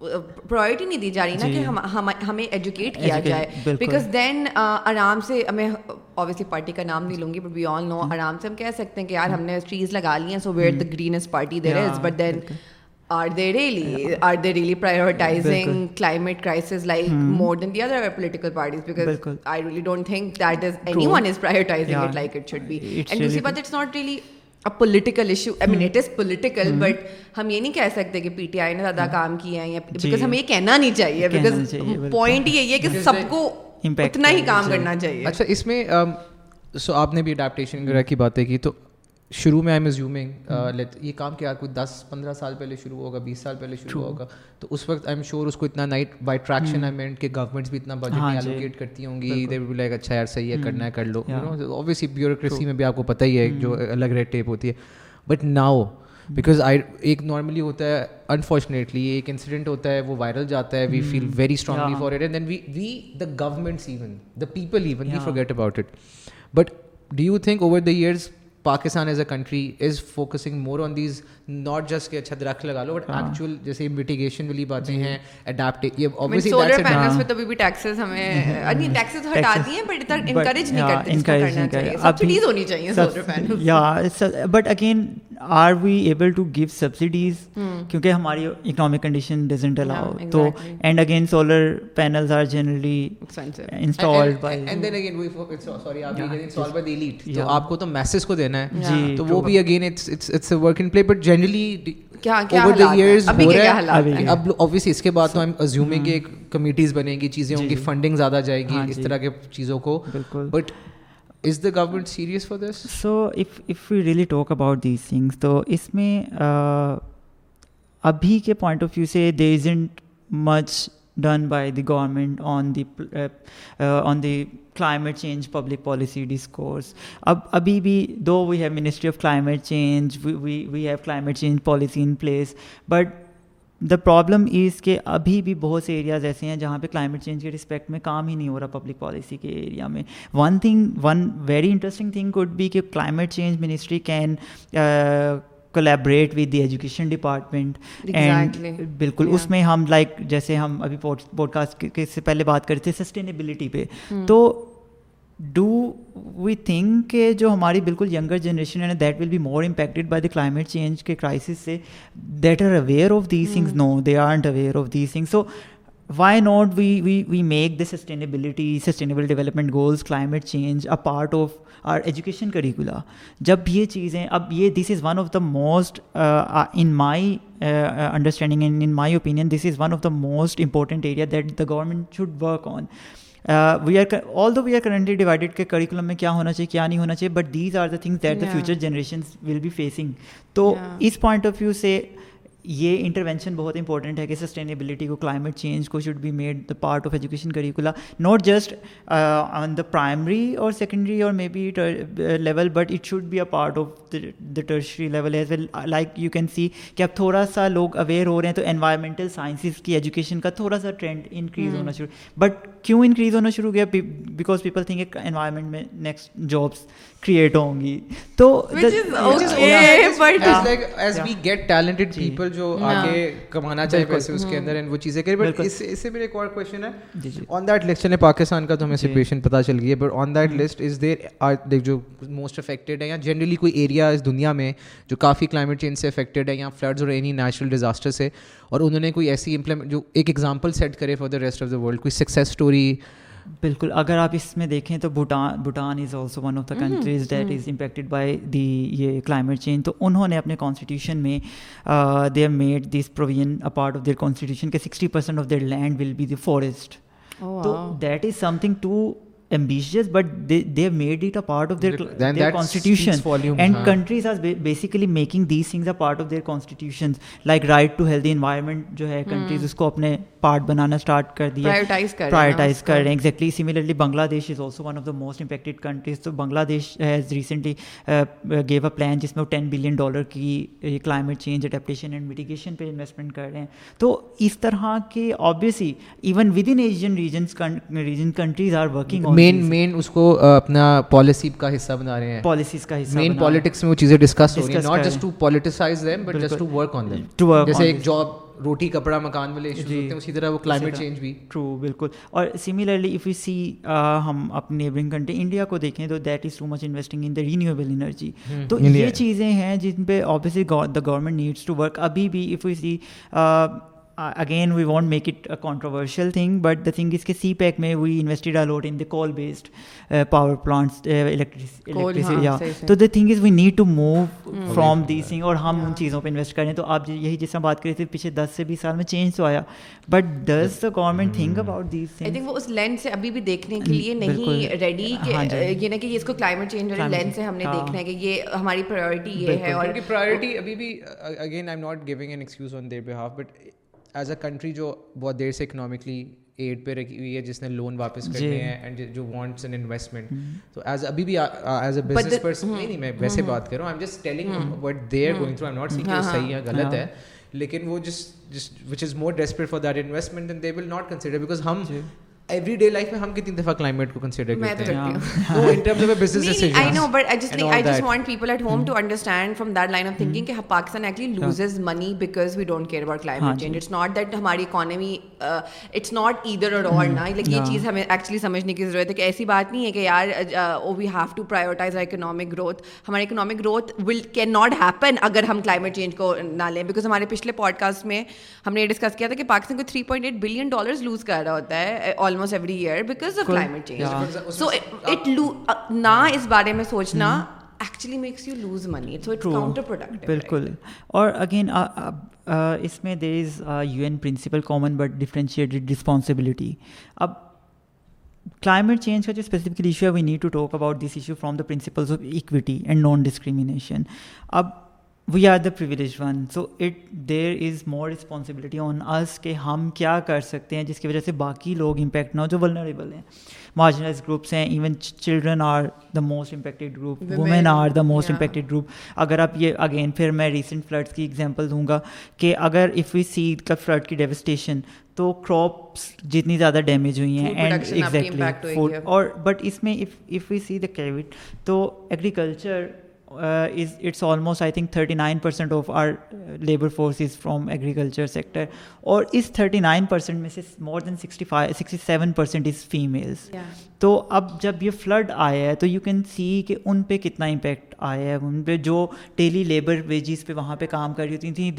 [SPEAKER 3] پرائرٹی نہیں دی جا رہی نا کہ ہمیں ایجوکیٹ کیا جائے۔ بیکاز دین آرام سے پارٹی کا نام نہیں لوں گی بی آل نو آرام سے ہم کہہ سکتے ہیں کہ یار ہم نے چیز لگا لی ہیں so where the greenest party there is but then are they really are they really prioritizing climate crisis like more than the other political parties because I really don't think that is anyone is prioritizing like it should but it's not really a political issue. I mean it is political but ہم یہ نہیں کہہ سکتے کہ پی ٹی آئی نے زیادہ کام کیا ہے بیکاز ہمیں یہ کہنا نہیں چاہیے بیکاز پوائنٹ یہی ہے کہ سب کو اتنا ہی کام کرنا چاہیے
[SPEAKER 4] اچھا اس میں سو آپ نے بھی اڈیپٹیشن وغیرہ کی باتیں کی تو شروع میں آئی ایم ازیومنگ یہ کام کیا کوئی دس پندرہ سال پہلے شروع ہوگا بیس سال پہلے شروع ہوگا تو اس وقت آئی ایم شیور اس کو اتنا نائٹ بائی ٹریکشن آئی مینٹ کہ گورنمنٹس بھی اتنا بجٹ ایلوکیٹ کرتی ہوں گی دے لائک اچھا یار صحیح ہے کرنا ہے کر لو اوبیسلی بیوروکریسی میں بھی آپ کو پتہ ہی ہے جو الگ ریٹ ٹیپ ہوتی ہے. بٹ ناؤ بیکاز آئی ایک نارملی ہوتا ہے انفارچونیٹلی ایک انسیڈنٹ ہوتا ہے وہ وائرل جاتا ہے we feel very strongly for it and then we we the governments even the people even we forget about it but do you think over the years Pakistan as a country is focusing more on these not just کہ اچھا درخت لگا لو بٹ ایکچوئل جیسے میٹیگیشن والی باتیں ہیں اڈاپٹ یہ
[SPEAKER 3] سولر پینلز پہ تو بھی ٹیکسز ہمیں نہیں ٹیکسز ہٹا دیے بٹ انکریج نہیں کرتے کرنا چاہیے۔ سبسڈیز ہونی چاہیے سولر
[SPEAKER 1] یا but again are we able to give subsidies کیونکہ ہماری اکنامک کنڈیشن ڈزنٹ الاؤ تو and again solar panels are generally installed by and then again
[SPEAKER 4] sorry آپ کو تو میسج کو دینا ہے۔ جی تو وہ بھی again it's a work in play but generally اب اوبیسلی اس کے بعد تو کہ کمیٹیز بنے گی چیزیں ہوں گی فنڈنگ زیادہ جائے گی اس طرح کے چیزوں کو۔ But is the government serious for this
[SPEAKER 1] so if if you really talk about these things تو اس میں ابھی کے پوائنٹ آف ویو سے isn't much done by the government on the on the climate change public policy discourse اب ابھی بھی though we have ministry of climate change we have climate change policy in place but the problem is کہ ابھی بھی بہت سے ایریاز ایسے ہیں جہاں پہ کلائمیٹ چینج کے رسپیکٹ میں کام ہی نہیں ہو رہا پبلک پالیسی کے ایریا میں one thing one very interesting thing could بھی کہ climate change ministry can collaborate with the education department and بالکل اس میں ہم لائک جیسے ہم ابھی پوڈ کاسٹ کے سے پہلے بات کرتے تھے سسٹینیبلٹی پہ۔ تو ڈو وی تھنک کہ جو ہماری بالکل ینگر جنریشن ہے that will be more impacted by the climate change کے کرائسس سے that are aware of these things no they aren't aware of these things so why not we we we make the sustainability sustainable development goals climate change a part of our education curricula جب یہ چیزیں اب یہ this is one of the most in my understanding and in my opinion this is one of the most important area that the government should work on we are although we are currently divided کے کریکولم میں کیا ہونا چاہیے کیا نہیں ہونا چاہیے but these are the things that the future generation will be facing تو اس پوائنٹ آف ویو سے یہ انٹروینشن بہت امپورٹنٹ ہے کہ سسٹینیبلٹی کو کلائمیٹ چینج کو should be made the part of education curricula not just on the primary اور سیکنڈری اور maybe level but it should be a part of the tertiary level as well like you can see کہ اب تھوڑا سا لوگ اویئر ہو رہے ہیں تو انوائرمنٹل سائنسز کی ایجوکیشن کا تھوڑا سا ٹرینڈ انکریز ہونا شروع بٹ کیوں انکریز ہونا شروع کیا؟ بیکاز پیپل تھنک انوائرمنٹ میں نیکسٹ جابس کریٹ ہوں گی۔ تو
[SPEAKER 4] as we get talented people جو آگے کمانا چاہے پیسے اس کے اندر وہ چیزیں کریں۔ بٹ اس سے میرے ایک اور کوشچن ہے۔ آن دیٹ لسٹ چلے پاکستان کا تو ہمیں سچویشن پتہ چل گئی ہے but on that list is there جو موسٹ افیکٹڈ ہے یا جنرلی کوئی ایریا اس دنیا میں جو کافی کلائمیٹ چینج سے افیکٹڈ ہے یا فلڈز اور اینی نیچرل ڈیزاسٹر سے اور انہوں نے کوئی ایسی امپلیمنٹ جو ایک ایگزامپل سیٹ کرے for the rest of the world کوئی سکسیز اسٹوری
[SPEAKER 1] بالکل اگر آپ اس میں دیکھیں تو Bhutan Bhutan is also one of the countries that is impacted by the یہ کلائمیٹ چینج تو انہوں نے اپنے کانسٹیٹیوشن میں they have made this provision part of their constitution کہ sixty percent of their land will be the forest تو that is something too ambitious but they they have made it a part of their, their, their constitution. volume, and huh. countries are basically making these things a part of their constitutions like right to healthy environment جو ہے کنٹریز اس کو اپنے پارٹ بنانا اسٹارٹ کر دیا پرائرٹائز کر رہے ہیں exactly similarly Bangladesh is also one of the most impacted countries تو Bangladesh has recently gave a plan جس میں وہ ٹین بلین ڈالر کی climate change adaptation and mitigation پہ انویسٹمنٹ کر رہے ہیں تو اس طرح کے obviously even with in Asian regions region countries are working
[SPEAKER 4] مین مین اس کو اپنا پالیسی کا حصہ بنا رہے ہیں
[SPEAKER 1] پالیسیز کا حصہ
[SPEAKER 4] مین پالیٹکس میں وہ چیزیں ڈسکس ہو رہی ہیں not just to politicize them but just to work on them جیسے ایک جاب روٹی کپڑا مکان والے ایشوز ہوتے ہیں اسی طرح وہ کلائمیٹ چینج بھی
[SPEAKER 1] ٹرو بالکل اور سملرلی اف یو سی ہم اپنے نیبرنگ کنٹری انڈیا کو دیکھیں تو that is too much investing in the renewable energy تو یہ چیزیں ہیں جن پہ obviously the government needs to work ابھی بھی if you see again we want make it a controversial thing but the thing اس کے سی پیک میں we invested a lot in the coal based power plants electricity تو the thing is we need to move from this thing اور ہم ان چیزوں پہ انویسٹ کریں تو آپ یہی جس طرح بات کر رہے تھے پچھلے دس سے بیس سال میں چینج تو آیا but does the government think about this
[SPEAKER 3] thing وہ اس لینس سے ابھی بھی دیکھنے کے لیے نہیں ریڈی یہ نا کہ اس کو کلائمیٹ چینج والے لینس سے ہم نے دیکھنا ہے کہ یہ ہماری پرائرٹی یہ ہے اور
[SPEAKER 4] پرائرٹی ابھی بھی again I am not giving an excuse on their behalf but as a country جو بہت دیر سے اکنامکلی ایڈ پہ رکھی ہوئی ہے جس نے لون واپس کرنے ہیں اینڈ جو وانٹس این انویسٹمنٹ تو ایز ابھی بھی ایز اے بزنس پرسن نہیں نہیں میں ویسے بات کر رہا ہوں۔ I am just telling what they are going through I not see کہ صحیح ہے غلط ہے لیکن وہ جس جس which is more desperate for that investment they will not consider because ہم ایوری ڈے لائف میں ہم کتنی دفعہ کلائمیٹ کو کنسیڈر کرتے ہیں؟ تو in terms of business decision I know but
[SPEAKER 3] I just I just want people at home to understand from that line of thinking کہ Pakistan actually loses money because we don't care about climate change it's not that ہماری اکانومی اٹس ناٹ ادھر اور اور نا لائک یہ چیز ہمیں ایکچولی سمجھنے کی ضرورت ہے کہ ایسی بات نہیں ہے کہ یار او we have to prioritize economic growth ہماری economic growth will can not happen اگر ہم کلائمیٹ چینج کو نہ لیں بیکاز ہمارے پچھلے پوڈ کاسٹ میں ہم نے یہ ڈسکس کیا تھا کہ پاکستان کو three point eight billion dollars lose کر رہا ہوتا ہے almost every year because of climate change so it نہ اس بارے میں سوچنا actually makes you lose money so it's counter productive
[SPEAKER 1] بالکل اور اگین اس میں there is U N principle common but differentiated responsibility اب کلائمیٹ چینج کا جو اسپیسیفکلی ایشو ہے we need to talk about this issue from the principles of equity and non discrimination اب we are the privilege one so it there is more responsibility on us کہ ہم کیا کر سکتے ہیں جس کی وجہ سے باقی لوگ امپیکٹ نہ ہو جو ولنریبل ہیں. مارجنائز گروپس ہیں even children are the most impacted group women are the most impacted group اگر آپ یہ اگین پھر میں ریسنٹ فلڈس کی ایگزامپل دوں گا کہ اگر اف وی سی کا فلڈ کی ڈیوسٹیشن تو کراپس جتنی زیادہ ڈیمیج ہوئی ہیں اینڈ ایگزیکٹلی اور بٹ اس میں if we see the cute تو agriculture is it's almost I think thirty nine percent of our labour force is from agriculture sector اور اس تھرٹی نائن پرسینٹ میں سے more than sixty five sixty seven percent is females تو اب جب یہ فلڈ آیا ہے تو یو کین سی کہ ان پہ کتنا امپیکٹ آیا ہے ان پہ جو ڈیلی لیبر ویجز پہ وہاں پہ کام کر رہی ہوتی تھیں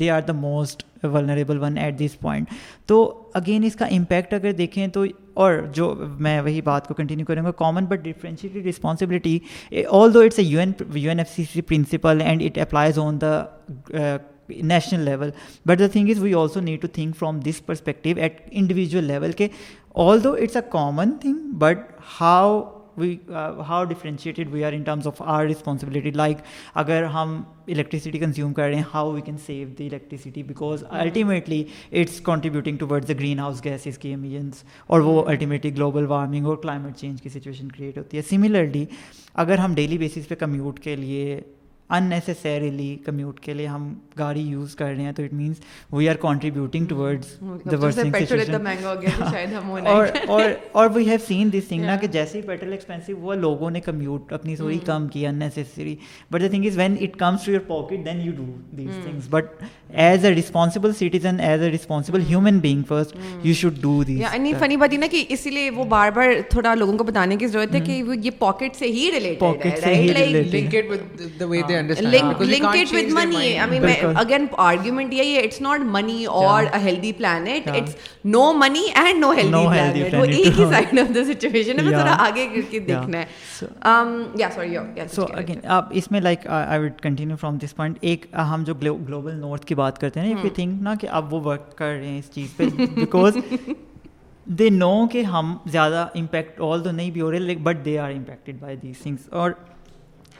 [SPEAKER 1] they are the most vulnerable one at this point تو اگین اس کا امپیکٹ اگر دیکھیں تو اور جو میں وہی بات کو کنٹینیو کروں گا common but differentiate responsibility although it's a U N U N F C C principle and it applies on the national level but the thing is we also need to think from this perspective at individual level کہ although it's a common thing but how we how differentiated we are in terms of our responsibility like اگر ہم الیکٹریسٹی کنزیوم کر رہے ہیں how we can save the electricity because ultimately it's contributing toward the green house gases کی ایمیجنس اور وہ الٹیمیٹلی گلوبل وارمنگ اور کلائمیٹ چینج کی سچویشن کریٹ ہوتی ہے. سملرلی اگر ہم ڈیلی بیسس پہ کمیوٹ کے لیے اننیسیسریلی کمیوٹ کے لیے ہم گاڑی یوز کر رہے ہیں تو it means we are contributing اور we have seen this thing نا کہ جیسے ہی پیٹرول ایکسپینسو ہوا لوگوں نے کمیوٹ اپنی تھوڑی کم کی unnecessary but the thing is when it comes to your pocket then you do these things but as a responsible citizen as a responsible human being first you should do these
[SPEAKER 3] funny بات نا کہ اسی لیے وہ بار بار تھوڑا لوگوں کو بتانے کی ضرورت ہے کہ یہ پاکٹ سے ہی ریلیٹڈ
[SPEAKER 1] پاکٹ سے ہی ریلیٹڈ
[SPEAKER 3] اگین آرگیومنٹ یہی ہے اٹس ناٹ منی اور healthy plant it's no money and no healthy plant وہ ایک ہی سائڈ آف دا سچویشن ہے تھوڑا آگے کر کے دیکھنا ہے
[SPEAKER 1] سو اگین آپ اس میں like I would continue from this point ایک ہم جو گلوبل نارتھ کی بات کرتے ہیں نا تھنک نا کہ اب وہ ورک کر رہے ہیں اس چیز پہ بیکاز دے نو کہ ہم زیادہ امپیکٹ آل تو نہیں بھی ہو رہے but they are impacted by these things اور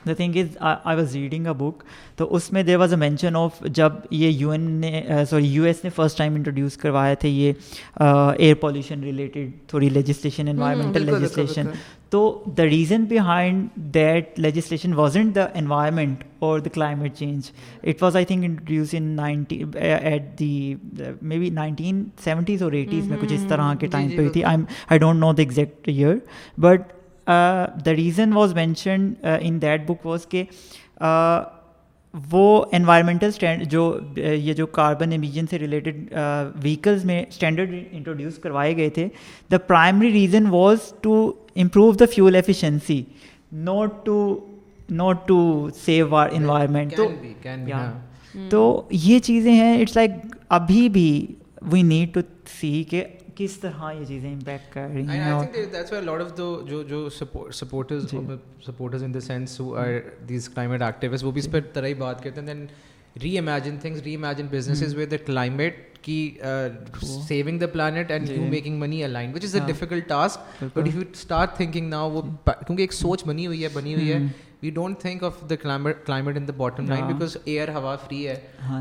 [SPEAKER 1] the thing is I was reading a book تو اس میں there was a mention of جب یہ یو این نے سوری یو ایس نے فرسٹ ٹائم انٹروڈیوس کروائے تھے یہ ایئر پالیوشن ریلیٹڈ تھوڑی لیجسلیشن انوائرمنٹل لیجسلیشن تو the reason behind that legislation was into the environment اور the climate change it was I think introduce in ninety eight the maybe nineteen seventies اور ایٹیز میں کچھ اس طرح کے ٹائم پہ ہوئی تھی۔ I don't know the exact year but the reason was mentioned in that book was کہ وہ انوائرمنٹل اسٹینڈ جو یہ جو کاربن ایمیجن سے ریلیٹڈ وہیکلز میں اسٹینڈرڈ انٹروڈیوس کروائے گئے تھے the primary reason was to improve the fuel efficiency not to not to save our environment تو یہ چیزیں ہیں اٹس لائک ابھی بھی وی نیڈ ٹو سی کہ کس طرح یہ چیزیں امپیکٹ کر رہی ہیں
[SPEAKER 4] جو جو supporters supporters in the sense who are these climate activist وہ بھی اس پہ طرح ہی بات کرتے ہیں then reimagine things reimagine businesses with the climate کی saving the plant and you making money align which is a difficult task but if you start thinking now وہ کیونکہ ایک سوچ بنی ہوئی ہے بنی ہوئی ہے۔ We don't think of the climate in the bottom line because air ہوا فری ہے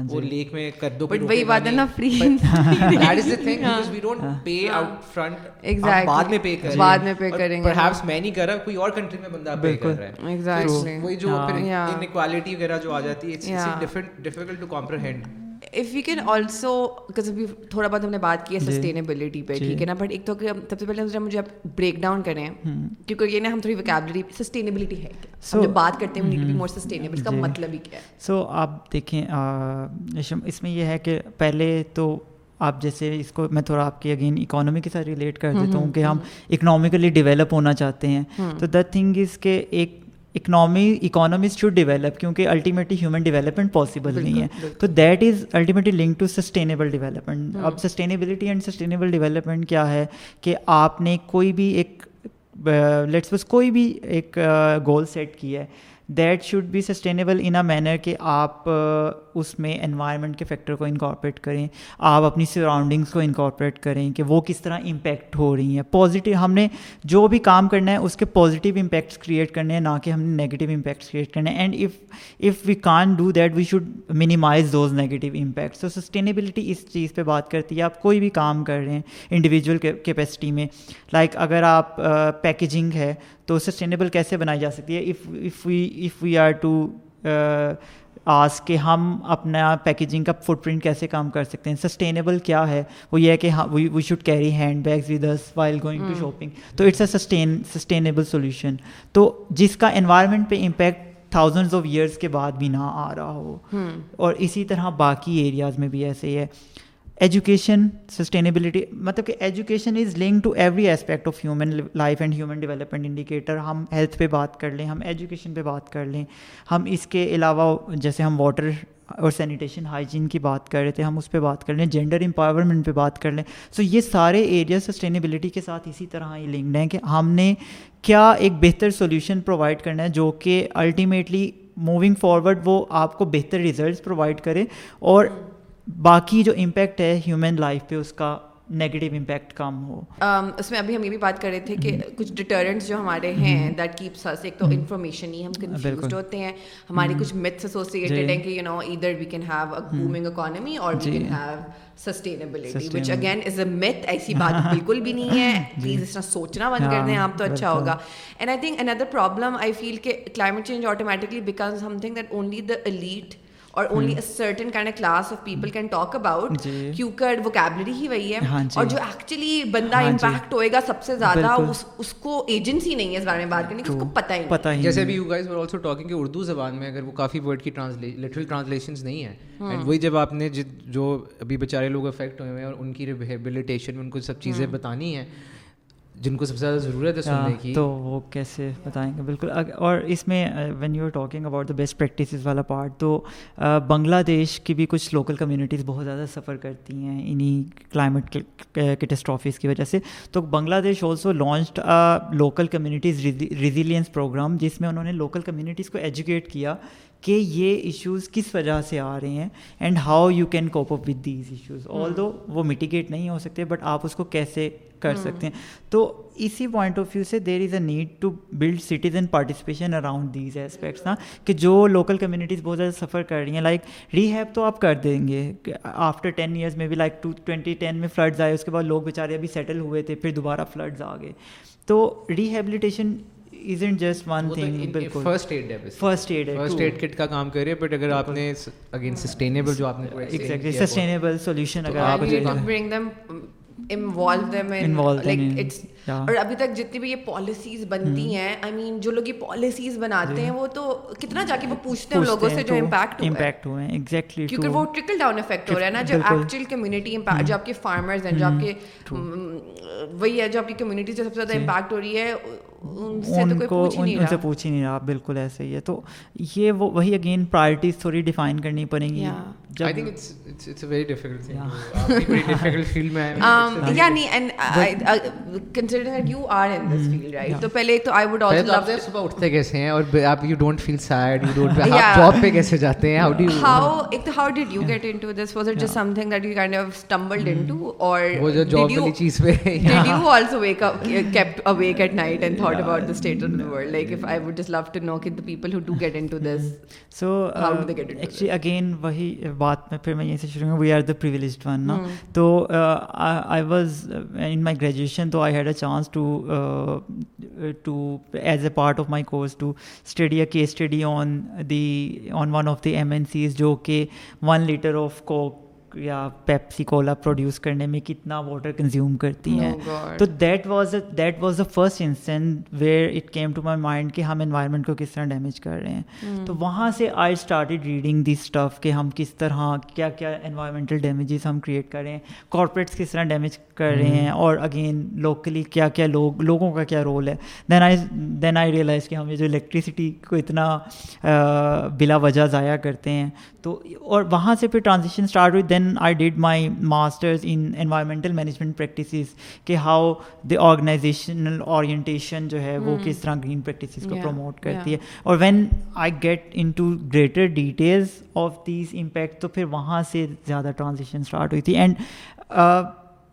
[SPEAKER 4] وہ لیک میں کر دو
[SPEAKER 3] بٹ وہی بات ہے نا free
[SPEAKER 4] that is the thing because we don't pay out front exactly بعد میں پے کر
[SPEAKER 3] بعد میں پے کریں گے
[SPEAKER 4] پرہیپس میں نہیں کر رہا کوئی اور کنٹری میں بندہ پے کر رہا ہے ایگزیکٹلی وہی جو پھر انیکوالٹی وغیرہ جو آ جاتی ہے it's different difficult to comprehend
[SPEAKER 3] if you can also ابھی تھوڑا بہت ہم نے بات کی ہے سسٹینیبلٹی پہ ٹھیک ہے نا بٹ ایک تو سب سے پہلے مجھے آپ بریک ڈاؤن کریں کیونکہ یہ نا ہم تھوڑی ویکیبلری سسٹینیبلٹی ہے جب بات کرتے ہیں مور سسٹینیبل کا مطلب ہی کیا ہے
[SPEAKER 1] سو آپ دیکھیں اس میں یہ ہے کہ پہلے تو آپ جیسے اس کو میں تھوڑا آپ کی اگین اکانومی کے ساتھ ریلیٹ کر دیتا ہوں کہ ہم اکنامیکلی ڈیولپ ہونا چاہتے ہیں تو دا تھنگ از کہ ایک اکنامی اکانومیز شوڈ ڈیولپ کیونکہ الٹیمیٹلی ہیومن ڈیولپمنٹ پاسبل نہیں ہے۔ تو that is ultimately link to sustainable development اب سسٹینیبلٹی اینڈ سسٹینیبل ڈیولپمنٹ کیا ہے کہ آپ نے کوئی بھی ایک لیٹس بس کوئی بھی ایک گول سیٹ کیا ہے۔ That should be sustainable in a manner کہ آپ اس میں انوائرمنٹ کے فیکٹر کو انکارپریٹ کریں، آپ اپنی سراؤنڈنگس کو انکارپریٹ کریں کہ وہ کس طرح امپیکٹ ہو رہی ہیں. پازیٹیو ہم نے جو بھی کام کرنا ہے اس کے پازیٹیو امپیکٹس کریٹ کرنے ہیں، نہ کہ ہم نے نگیٹیو امپیکٹس کریٹ کرنے ہیں. And if if we can do that we should minimize those negative impacts تو سسٹینیبلٹی اس چیز پہ بات کرتی ہے. آپ کوئی بھی کام کر رہے ہیں انڈیویجول کیپیسٹی میں لائک اگر آپ پیکیجنگ ہے، تو سسٹینیبل کیسے بنائی جا سکتی ہے؟ If if we if we are to us کہ ہم اپنا پیکیجنگ کا فٹ پرنٹ کیسے کام کر سکتے ہیں؟ سسٹینیبل کیا ہے؟ وہ یہ ہے کہ we should carry hand bags with us while going to shopping تو it's a sustain sustainable solution تو جس کا انوائرمنٹ پہ امپیکٹ تھاؤزنڈز آف ایئرس کے بعد بھی نہ آ رہا ہو. اور اسی طرح باقی ایریاز میں بھی ایسے ہی ہے۔ ایجوکیشن سسٹینیبلٹی مطلب کہ education is link to every aspect of human life and human development indicator ہم ہیلتھ پہ بات کر لیں، ہم ایجوکیشن پہ بات کر لیں، ہم اس کے علاوہ جیسے ہم واٹر اور سینیٹیشن ہائیجین کی بات کر رہے تھے، ہم اس پہ بات کر لیں جینڈر امپاورمنٹ پہ بات کر لیں۔ سو یہ سارے ایریا سسٹینیبلٹی کے ساتھ اسی طرح ہی لنکڈ ہیں کہ ہم نے کیا ایک بہتر سولیوشن پرووائڈ کرنا ہے جو کہ الٹیمیٹلی موونگ فارورڈ وہ آپ کو بہتر ریزلٹس پرووائڈ کرے اور باقی جو امپیکٹ ہے ہیومن لائف پہ اس کا نیگیٹو امپیکٹ کم ہو۔
[SPEAKER 3] اس میں ابھی ہم یہ بھی بات کر رہے تھے کہ کچھ ڈٹرنٹس جو ہمارے ہیں دیٹ کیپس اس ایک تو انفارمیشن ہی ہم کنفیوزڈ ہوتے ہیں۔ ہماری کچھ متس ایسوسیٹیڈ ہیں کہ یو نو ادھر we can have a booming economy اور we can have sustainability which again is a myth ایسی بات بالکل بھی نہیں ہے۔ پلیز اس طرح سوچنا بند کر دیں آپ تو اچھا ہوگا۔ And I think another problem I feel کہ climate change automatically because something that only the elite اور only certain kind class of people can talk about کیونکہ ووکیبلری ہی وہی ہے۔
[SPEAKER 1] ہاں
[SPEAKER 3] اور جو ایکچولی بندا امپیکٹ ہوئے گا سب سے زیادہ اس کو ایجنسی نہیں ہے اس بارے میں بات کرنے کی اس کو پتہ ہی
[SPEAKER 4] پتہ ہی جیسے ابھی you guys were also talking کہ اردو زبان میں اگر وہ کافی ورڈ کی لٹرل ٹرانسلیشنز نہیں ہیں۔ اینڈ وہی جب آپ نے جو ابھی بیچارے لوگ افیکٹ ہوئے ہیں اور ان کی ریہیبلیٹیشن میں ان کو سب چیزیں بتانی ہیں جن کو سب سے زیادہ ضرورت ہے سننے کی۔
[SPEAKER 1] تو وہ کیسے بتائیں گے؟ بالکل اور اس میں when you are talking about the best practices والا پارٹ تو بنگلہ دیش کی بھی کچھ لوکل کمیونٹیز بہت زیادہ سفر کرتی ہیں انہیں کلائمیٹ کیٹسٹرافیز کی وجہ سے۔ تو Bangladesh also launched local communities resilience programme جس میں انہوں نے لوکل کمیونٹیز کو ایجوکیٹ کیا۔ کہ یہ ایشوز کس وجہ سے آ رہے ہیں and how you can cope up with these issues although وہ میٹیگیٹ نہیں ہو سکتے بٹ آپ اس کو کیسے کر سکتے ہیں؟ تو اسی پوائنٹ آف ویو سے there is a need to build citizen participation around these aspects نا کہ جو لوکل کمیونٹیز بہت زیادہ سفر کر رہی ہیں لائک ری ہیپ تو آپ کر دیں گے. آفٹر ٹین ایئرس میں بھی لائک ٹو ٹوینٹی ٹین میں فلڈز آئے اس کے بعد لوگ بیچارے ابھی سیٹل ہوئے تھے پھر دوبارہ فلڈز آ گئے. تو rehabilitation isn't just one thing بالکل.
[SPEAKER 4] فرسٹ ایڈ ہے
[SPEAKER 1] فرسٹ ایڈ ہے
[SPEAKER 4] فرسٹ ایڈ کٹ کا کام کر رہے ہیں بٹ اگر آپ نے اگین سسٹینیبل جو آپ نے
[SPEAKER 1] ایگزیکٹلی سسٹینیبل سولوشن اگر آپ
[SPEAKER 3] bring them involve them like it's اور ابھی تک جتنی بھی یہ پالیسیز بنتی ہیں آئی مین جو لوگ یہ پالیسیز بناتے ہیں وہ تو کتنا جا کے وہ پوچھتے ہیں لوگوں سے جو امپیکٹ
[SPEAKER 1] امپیکٹ ہوئے ہیں ایگزیکٹلی
[SPEAKER 3] کیونکہ وہ ٹرکل ڈاؤن افیکٹ ہو رہا ہے نا جو ایکچوئل کمیونٹی امپیکٹ جو آپ کے فارمرز ہیں جو آپ کے وہی ہے جو آپ کی کمیونٹی سے سب سے زیادہ امپیکٹ ہو رہی ہے
[SPEAKER 1] ان کو ان سے پوچھ ہی نہیں رہا بالکل ایسے ہی ہے۔ تو یہ وہ وہی اگین پرائرٹیز تھوڑی ڈیفائن کرنی پڑیں گی۔
[SPEAKER 3] تو پہلے تو آئی وڈ آلسو
[SPEAKER 4] صبح اٹھتے کیسے ہیں اور آپ you don't feel sad you don't job پہ کیسے جاتے ہیں how do
[SPEAKER 3] get this just of about do
[SPEAKER 1] they get into actually again وہی بات میں پھر میں یہیں سے شروع ہوں we are the privileged one نا تو I was in my graduation تو I had a chance to to as a part of my course to study a case study on the on one of the M N Cs جو کہ ون لیٹر آف کوک یا پیپسی کولا پروڈیوس کرنے میں کتنا واٹر کنزیوم کرتی ہیں. تو that was that was the first instant where it came to my mind کہ ہم انوائرمنٹ کو کس طرح ڈیمیج کر رہے ہیں. تو وہاں سے I started reading the stuff کہ ہم کس طرح کیا کیا انوائرمنٹل ڈیمیجز ہم کریٹ کر رہے ہیں. کارپوریٹس کس طرح ڈیمیج کر رہے ہیں. اور اگین لوکلی کیا کیا لوگ لوگوں کا کیا رول ہے. دین آئی دین آئی ریئلائز کہ ہم یہ جو الیکٹریسٹی کو اتنا بلا وجہ ضائع کرتے ہیں. تو اور وہاں سے پھر ٹرانزیکشن اسٹارٹ ہوئی. Then I did my masters in environmental management practices کہ ہاؤ دا آرگنائزیشنل اورینٹیشن جو ہے وہ کس طرح گرین پریکٹسز کو پروموٹ کرتی ہے اور when I get into greater details of these impact تو پھر وہاں سے زیادہ ٹرانزیکشن اسٹارٹ ہوئی تھی and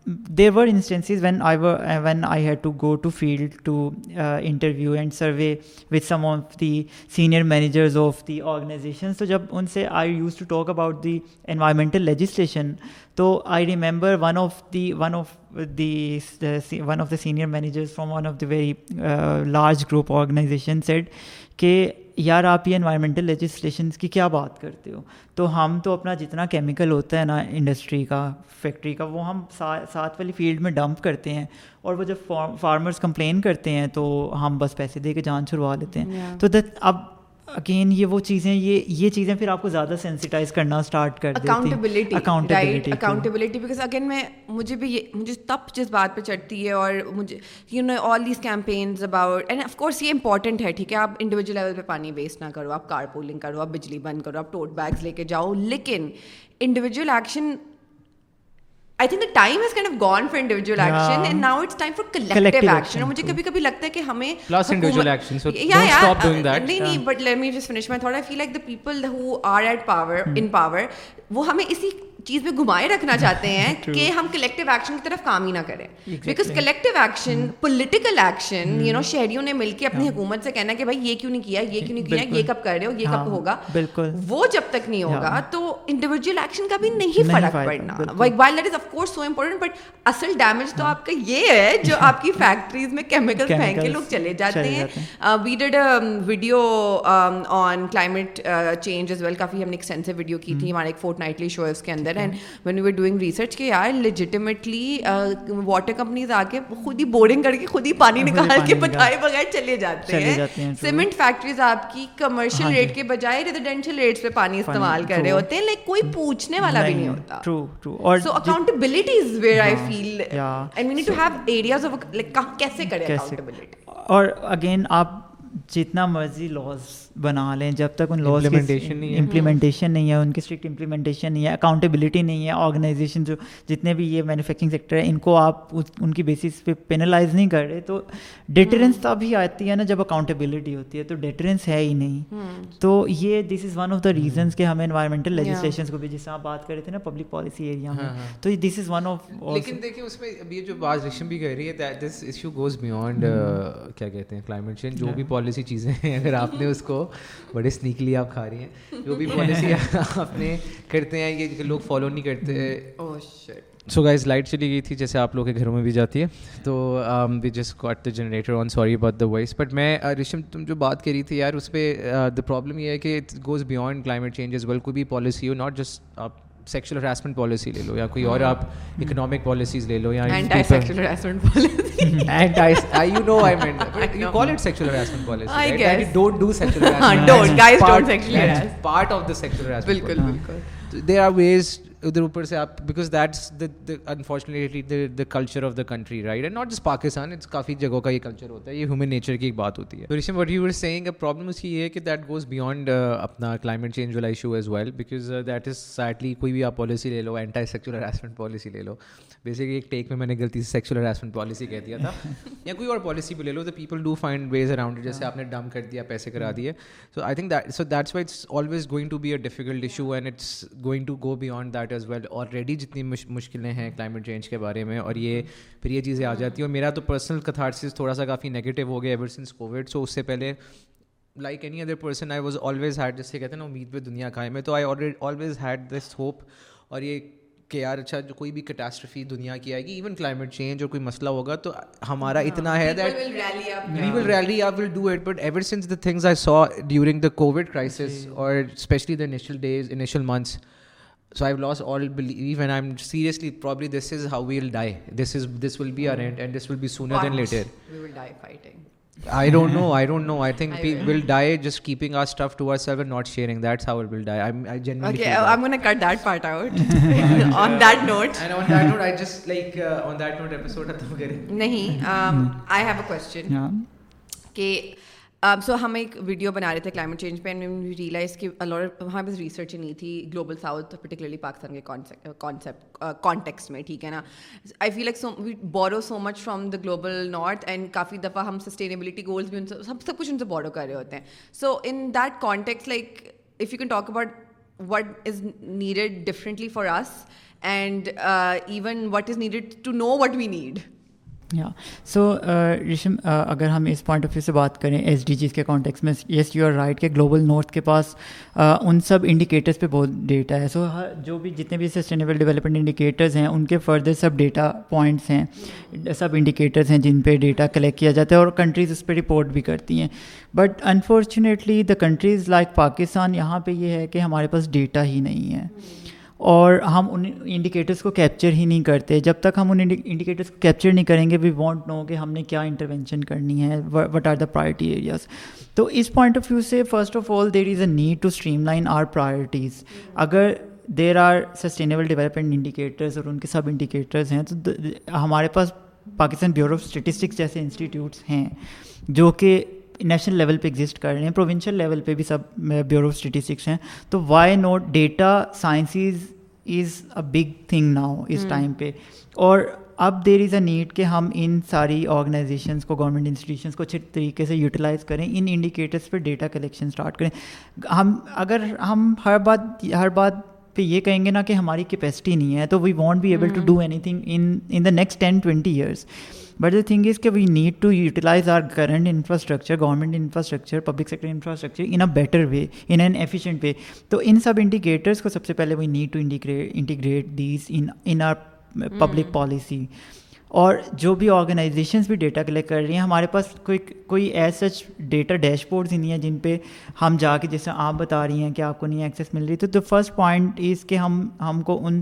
[SPEAKER 1] there were instances when I when I had to go to field to interview and survey with some of the senior managers of the organisations تو جب ان سے I used to talk about the environmental legislation تو I remember one of the one of the one of the senior managers from one of the very large group organisation said کہ یار آپ یہ انوائرمنٹل لیجسلیشنس کی کیا بات کرتے ہو؟ تو ہم تو اپنا جتنا کیمیکل ہوتا ہے نا انڈسٹری کا فیکٹری کا وہ ہم ساتھ والی فیلڈ میں ڈمپ کرتے ہیں اور وہ جب فارمرز کمپلین کرتے ہیں تو ہم بس پیسے دے کے جان چھڑوا لیتے ہیں۔ تو اب اگین یہ وہ چیزیں یہ یہ چیزیں پھر آپ کو زیادہ سینسیٹائز کرنا اسٹارٹ کر
[SPEAKER 3] accountability accountability accountability because again میں مجھے بھی یہ مجھے تب جس بات پہ چڑھتی ہے اور مجھے you know all these campaigns about and of course یہ امپورٹنٹ ہے ٹھیک ہے؟ آپ انڈیویجول لیول پہ پانی ویسٹ نہ کرو آپ کار پولنگ کرو آپ بجلی بند کرو آپ ٹوٹ بیگس لے کے جاؤ لیکن individual action I think time is kind of gone for individual action and now it's time for collective action مجھے کبھی کبھی لگتا ہے کہ ہمیں نہیں نہیں but let me just finish my تھوڑا feel like the people who are at power in power وہ ہمیں اسی چیز میں گھمائے رکھنا چاہتے ہیں کہ ہم کلیکٹیو ایکشن کی طرف کام ہی نہ کریں. Because collective action political action you know شہریوں نے مل کے اپنی حکومت سے کہنا کہ بھائی یہ کیوں نہیں کیا یہ کیوں نہیں کیا یہ کب کر رہے ہو یہ کب ہوگا؟ بالکل. وہ جب تک نہیں ہوگا تو انڈیویجول ایکشن کا بھی نہیں فرق پڑنا۔ While that is of course so important but اصل ڈیمیج تو آپ کا یہ ہے جو آپ کی فیکٹریز میں کیمیکل پھینک کے لوگ چلے جاتے ہیں۔ We did video on climate change as well کافی ہم نے ایکسٹینسو ویڈیو کی تھی ہمارے ایک فورٹ نائٹلی شو اس کے اندر۔ And when you doing research کہ یار لیجیٹیمیٹلی واٹر کمپنیز آ کے خود ہی بورنگ کر کے خود ہی پانی نکال کے بتائے بغیر چلے جاتے ہیں سیمنٹ فیکٹریز آپ کی کمرشل ریٹ کے بجائے ریزیڈینشیل ریٹس پہ پانی استعمال کر رہے ہوتے ہیں لائک کوئی پوچھنے والا بھی نہیں ہوتا so accountability is where I feel we need to have areas of like کیسے کریں اکاؤنٹیبلٹی
[SPEAKER 1] اور اگین آپ جتنا مرضی لاس بنا لیں جب تک ان لاس امپلیمنٹیشن نہیں ہے۔ ان کی اسٹرکٹ امپلیمنٹیشن نہیں ہے اکاؤنٹیبلٹی نہیں ہے آرگنائزیشن جو جتنے بھی یہ مینوفیکچرنگ سیکٹر ہے ان کو آپ ان کی بیسس پہ پینلائز نہیں کر رہے۔ تو ڈیٹرنس تب ہی آتی ہے نا جب اکاؤنٹیبلٹی ہوتی ہے۔ تو ڈیٹرنس ہے ہی نہیں۔ تو یہ this is one of the reasons کہ ہمیں انوائرمنٹل لیجسلیشن کو بھی جس آپ بات کر رہے تھے نا پبلک پالیسی ایریا میں۔ تو دس از ون آف
[SPEAKER 4] لیکن دیکھیے اس میں ابھی جو بات ریشم بھی کہہ رہی ہے دس ایشو گوز بیونڈ کیا کہتے ہیں کلائمیٹ چینج جو بھی پالیسی چیزیں ہیں اگر آپ نے اس کو بڑے اسنیکلی آپ کھا رہی ہیں۔ جو بھی پالیسی آپ نے کرتے ہیں یہ لوگ فالو نہیں کرتے۔ سو گائز لائٹ چلی گئی تھی جیسے آپ لوگ کے گھروں میں بھی جاتی ہے۔ تو we just cut the generator on sorry about the voice but میں رشم تم جو بات کری تھی یار اس پہ دا پرابلم یہ ہے کہ it goes beyond climate change as well کوئی بھی پالیسی ہو ناٹ جسٹ آپ سیکشل ہراسمنٹ پالیسی لے لو یا کوئی اور آپ اکنامک پالیسیز لے لو یا part of the sectional there are ways ادھر اوپر سے آپ because that's unfortunately the culture of the country right and not just Pakistan it's کافی جگہوں کا یہ کلچر ہوتا ہے، یہ ہیومن نیچر کی ایک بات ہوتی ہے. رشم what you were saying problem اس کی یہ ہے کہ دیٹ گوز بیانڈ اپنا کلائمیٹ چینج والا issue as well because that is subtly کوئی بھی آپ پالیسی لے لو اینٹائی سیکچل ہراسمنٹ پالیسی لے لو. بیسکلی ایک ٹیک میں میں نے غلطی سے سیکچل ہراسمنٹ پالیسی کہہ دیا تھا. یا کوئی اور پالیسی بھی لے لو تو people do find ways around جیسے آپ نے ڈم کر دیا، پیسے کرا دیے. So I think that so that's why it's always going to be a difficult issue and it's going to go beyond that as well already جتنی مشکلیں ہیں کلائمیٹ چینج کے بارے میں اور یہ پھر یہ چیزیں آ جاتی ہیں اور میرا تو پرسنل کتھارسس تھوڑا سا کافی نیگیٹو ہو گیا ایور سنس کووڈ سو اس سے پہلے like any other person I was always had جس سے کہتے ہیں نا امید پہ دنیا کھائے میں تو I always had this hope اور یہ کہ یار اچھا جو کوئی بھی کٹاسٹرفی دنیا کی آئے گی ایون کلائمیٹ چینج اور کوئی مسئلہ ہوگا تو ہمارا اتنا ہے دیٹ وی ول ریلی آپ will do it but ever since the things I saw during the Covid crisis اور especially the initial days initial months so I lost all belief and I am seriously probably this is how we'll die this is this will be uh and and this will be sooner than later I don't know I don't know I think we'll die just keeping our stuff to our self and not sharing that's how we'll die I generally I am gonna
[SPEAKER 3] cut that part out on that note on that note
[SPEAKER 4] I just like on that note episode ختم کریں نہیں آئی ہیو اے کوسچن
[SPEAKER 3] کہ Um, سو ہم ایک ویڈیو بنا رہے تھے کلائمیٹ چینج پہ ریئلائز کہ ہمارے پاس ریسرچ نہیں تھی گلوبل ساؤتھ پرٹیکولرلی پاکستان کے کانسیپٹ کانٹیکس uh, uh, میں، ٹھیک ہے نا؟ I feel like so we borrow so much from the global north and کافی دفعہ ہم سسٹینیبلٹی گولس بھی ان سے سب سب کچھ ان سے بورو کر رہے ہوتے ہیں۔ So in that context like if you can talk about what is needed differently for us and even what is needed to know what we need
[SPEAKER 1] یا سو ریشم اگر ہم اس پوائنٹ آف ویو سے بات کریں ایس ڈی جیز کے کانٹیکس میں یس یو آر رائٹ کہ گلوبل نارتھ کے پاس ان سب انڈیکیٹرس پہ بہت ڈیٹا ہے سو جو بھی جتنے بھی سسٹینیبل ڈیولپمنٹ انڈیکیٹرز ہیں ان کے فردر سب ڈیٹا پوائنٹس ہیں سب انڈیکیٹرز ہیں جن پہ ڈیٹا کلیکٹ کیا جاتا ہے اور کنٹریز اس پہ رپورٹ بھی کرتی ہیں but unfortunately the countries like Pakistan یہاں پہ یہ ہے کہ ہمارے پاس ڈیٹا ہی نہیں ہے اور ہم ان انڈیکیٹرس کو کیپچر ہی نہیں کرتے۔ جب تک ہم ان انڈیکیٹرس کو کیپچر نہیں کریں گے وی وانٹ نو کہ ہم نے کیا انٹروینشن کرنی ہے what are the priority areas تو اس پوائنٹ آف ویو سے first of all there is a need to streamline our priorities اگر there are sustainable development indicators اور ان کے سب انڈیکیٹرز ہیں، تو ہمارے پاس پاکستان بیورو آف اسٹیٹسٹکس جیسے انسٹیٹیوٹس ہیں، جو کہ نیشنل لیول پہ ایگزسٹ کر رہے ہیں پروونشل لیول پہ بھی سب بیورو آف اسٹیٹسٹکس ہیں۔ تو why not data sciences is a big thing now us time پہ۔ اور اب دیر از اے نیڈ کہ ہم ان ساری آرگنائزیشنس کو گورنمنٹ انسٹیٹیوشنس کو اچھے طریقے سے یوٹیلائز کریں ان انڈیکیٹرس پہ ڈیٹا کلیکشن اسٹارٹ کریں۔ ہم اگر ہم ہر بات ہر بات پہ یہ کہیں گے نا کہ ہماری کیپیسٹی نہیں ہے تو we want be able to do anything in in the next ten twenty years but the thing is کہ we need to utilize our current infrastructure government infrastructure public sector infrastructure in a better way in an efficient way تو ان سب انڈیکیٹرس کو سب سے پہلے we need to integrate these in our public policy اور جو بھی آرگنائزیشنس بھی ڈیٹا کلیکٹ کر رہی ہیں ہمارے پاس کوئی کوئی as such data dashboards ہی نہیں ہیں جن پہ ہم جا کے جیسے آپ بتا رہی ہیں کہ آپ کو نہیں ایکسیس مل رہی۔ تو دا فرسٹ پوائنٹ از کہ ہم ہم کو ان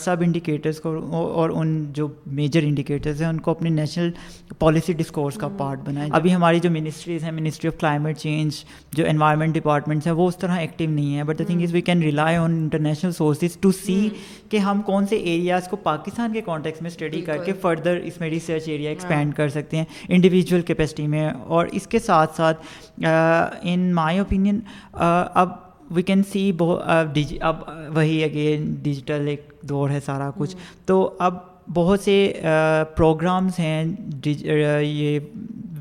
[SPEAKER 1] سب انڈیکیٹرس کو اور ان جو میجر انڈیکیٹرز ہیں ان کو اپنی نیشنل پالیسی ڈسکورس کا پارٹ بنائیں۔ ابھی ہماری جو منسٹریز ہیں منسٹری آف کلائمیٹ چینج جو انوائرمنٹ ڈپارٹمنٹس ہیں وہ اس طرح ایکٹیو نہیں ہیں۔ But the thing is we can rely on international sources to see کہ ہم کون سے ایریاز کو پاکستان کے کانٹیکس میں اسٹڈی کر کے فردر اس میں ریسرچ ایریا ایکسپینڈ کر سکتے ہیں۔ انڈیویجول کیپیسٹی میں اور اس کے ساتھ ساتھ ان مائی اوپینین اب وی کین سی اب وہی اگین ڈیجیٹل ایک دور ہے سارا کچھ۔ تو اب بہت سے پروگرامس ہیں یہ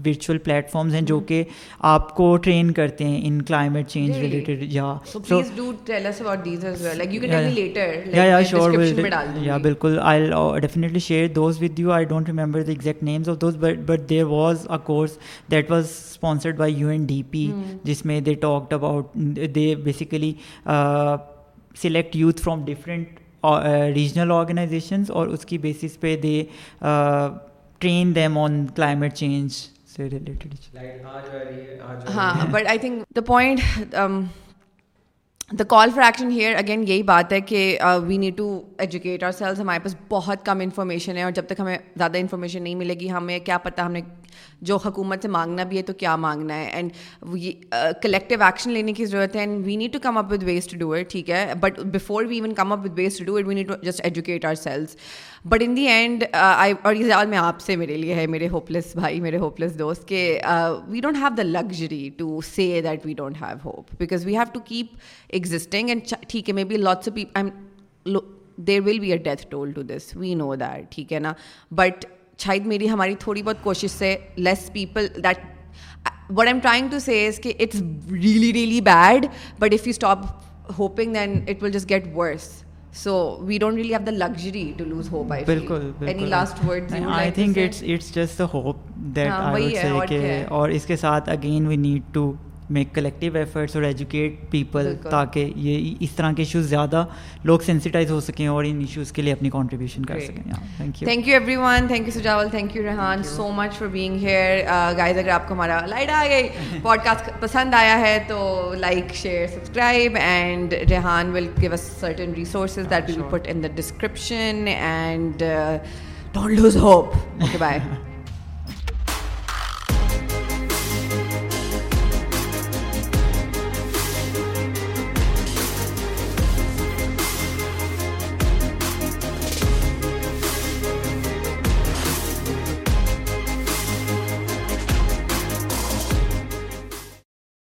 [SPEAKER 1] ورچوئل پلیٹفارمز ہیں جو کہ آپ کو ٹرین کرتے ہیں ان کلائمیٹ چینج ریلیٹڈ یا یا بالکل I definitely share those with you I don't remember the exact names of those but but there was a course that was sponsored by U N D P جس میں they talked about they basically select youth from different regional organisations اور اس کی بیسس پہ they train them on climate change سے ریلیٹڈ
[SPEAKER 3] ہاں but I think the point the call for action here again یہی بات ہے کہ we need to educate ourselves ہمارے پاس بہت کم انفارمیشن ہے اور جب تک ہمیں زیادہ انفارمیشن نہیں ملے گی ہمیں کیا پتہ ہم نے جو حکومت سے مانگنا بھی ہے تو کیا مانگنا ہے؟ اینڈ کلیکٹیو ایکشن لینے کی ضرورت ہے and we need to come up with ways to do it ٹھیک ہے؟ But before we even come up with ways to do it we need to just educate ourselves but in the end I اور یہ سوال میں آپ سے میرے لیے ہے، میرے ہوپلیس بھائی، میرے ہوپلیس دوست، کہ we don't have the luxury to say that we don't have hope because we have to keep existing and ٹھیک ہے maybe lots of people there will be a death toll to this we know that ٹھیک ہے نا؟ بٹ شاید میری ہماری تھوڑی بہت کوشش سے less people that what am trying to says کہ it's really really bad but if you stop hoping then it will just get worse so we don't really have the luxury to lose hope I بالکل any last word
[SPEAKER 1] I think it's it's just hope that I would say کہ اور اس کے ساتھ again we need to make collective efforts اور ایجوکیٹ پیپل تاکہ یہ اس طرح کے ایشوز زیادہ لوگ سینسیٹائز ہو سکیں اور ان ایشوز کے لیے اپنی کانٹریبیوشن کر سکیں۔
[SPEAKER 3] Thank you thank you everyone thank you Sajawal thank you Rehan so much for being here guys اگر آپ کو ہمارا لائٹ آ گئی پوڈ کاسٹ پسند آیا ہے تو like share subscribe and Rehan will give us certain resources that we put in the description and don't lose hope okay bye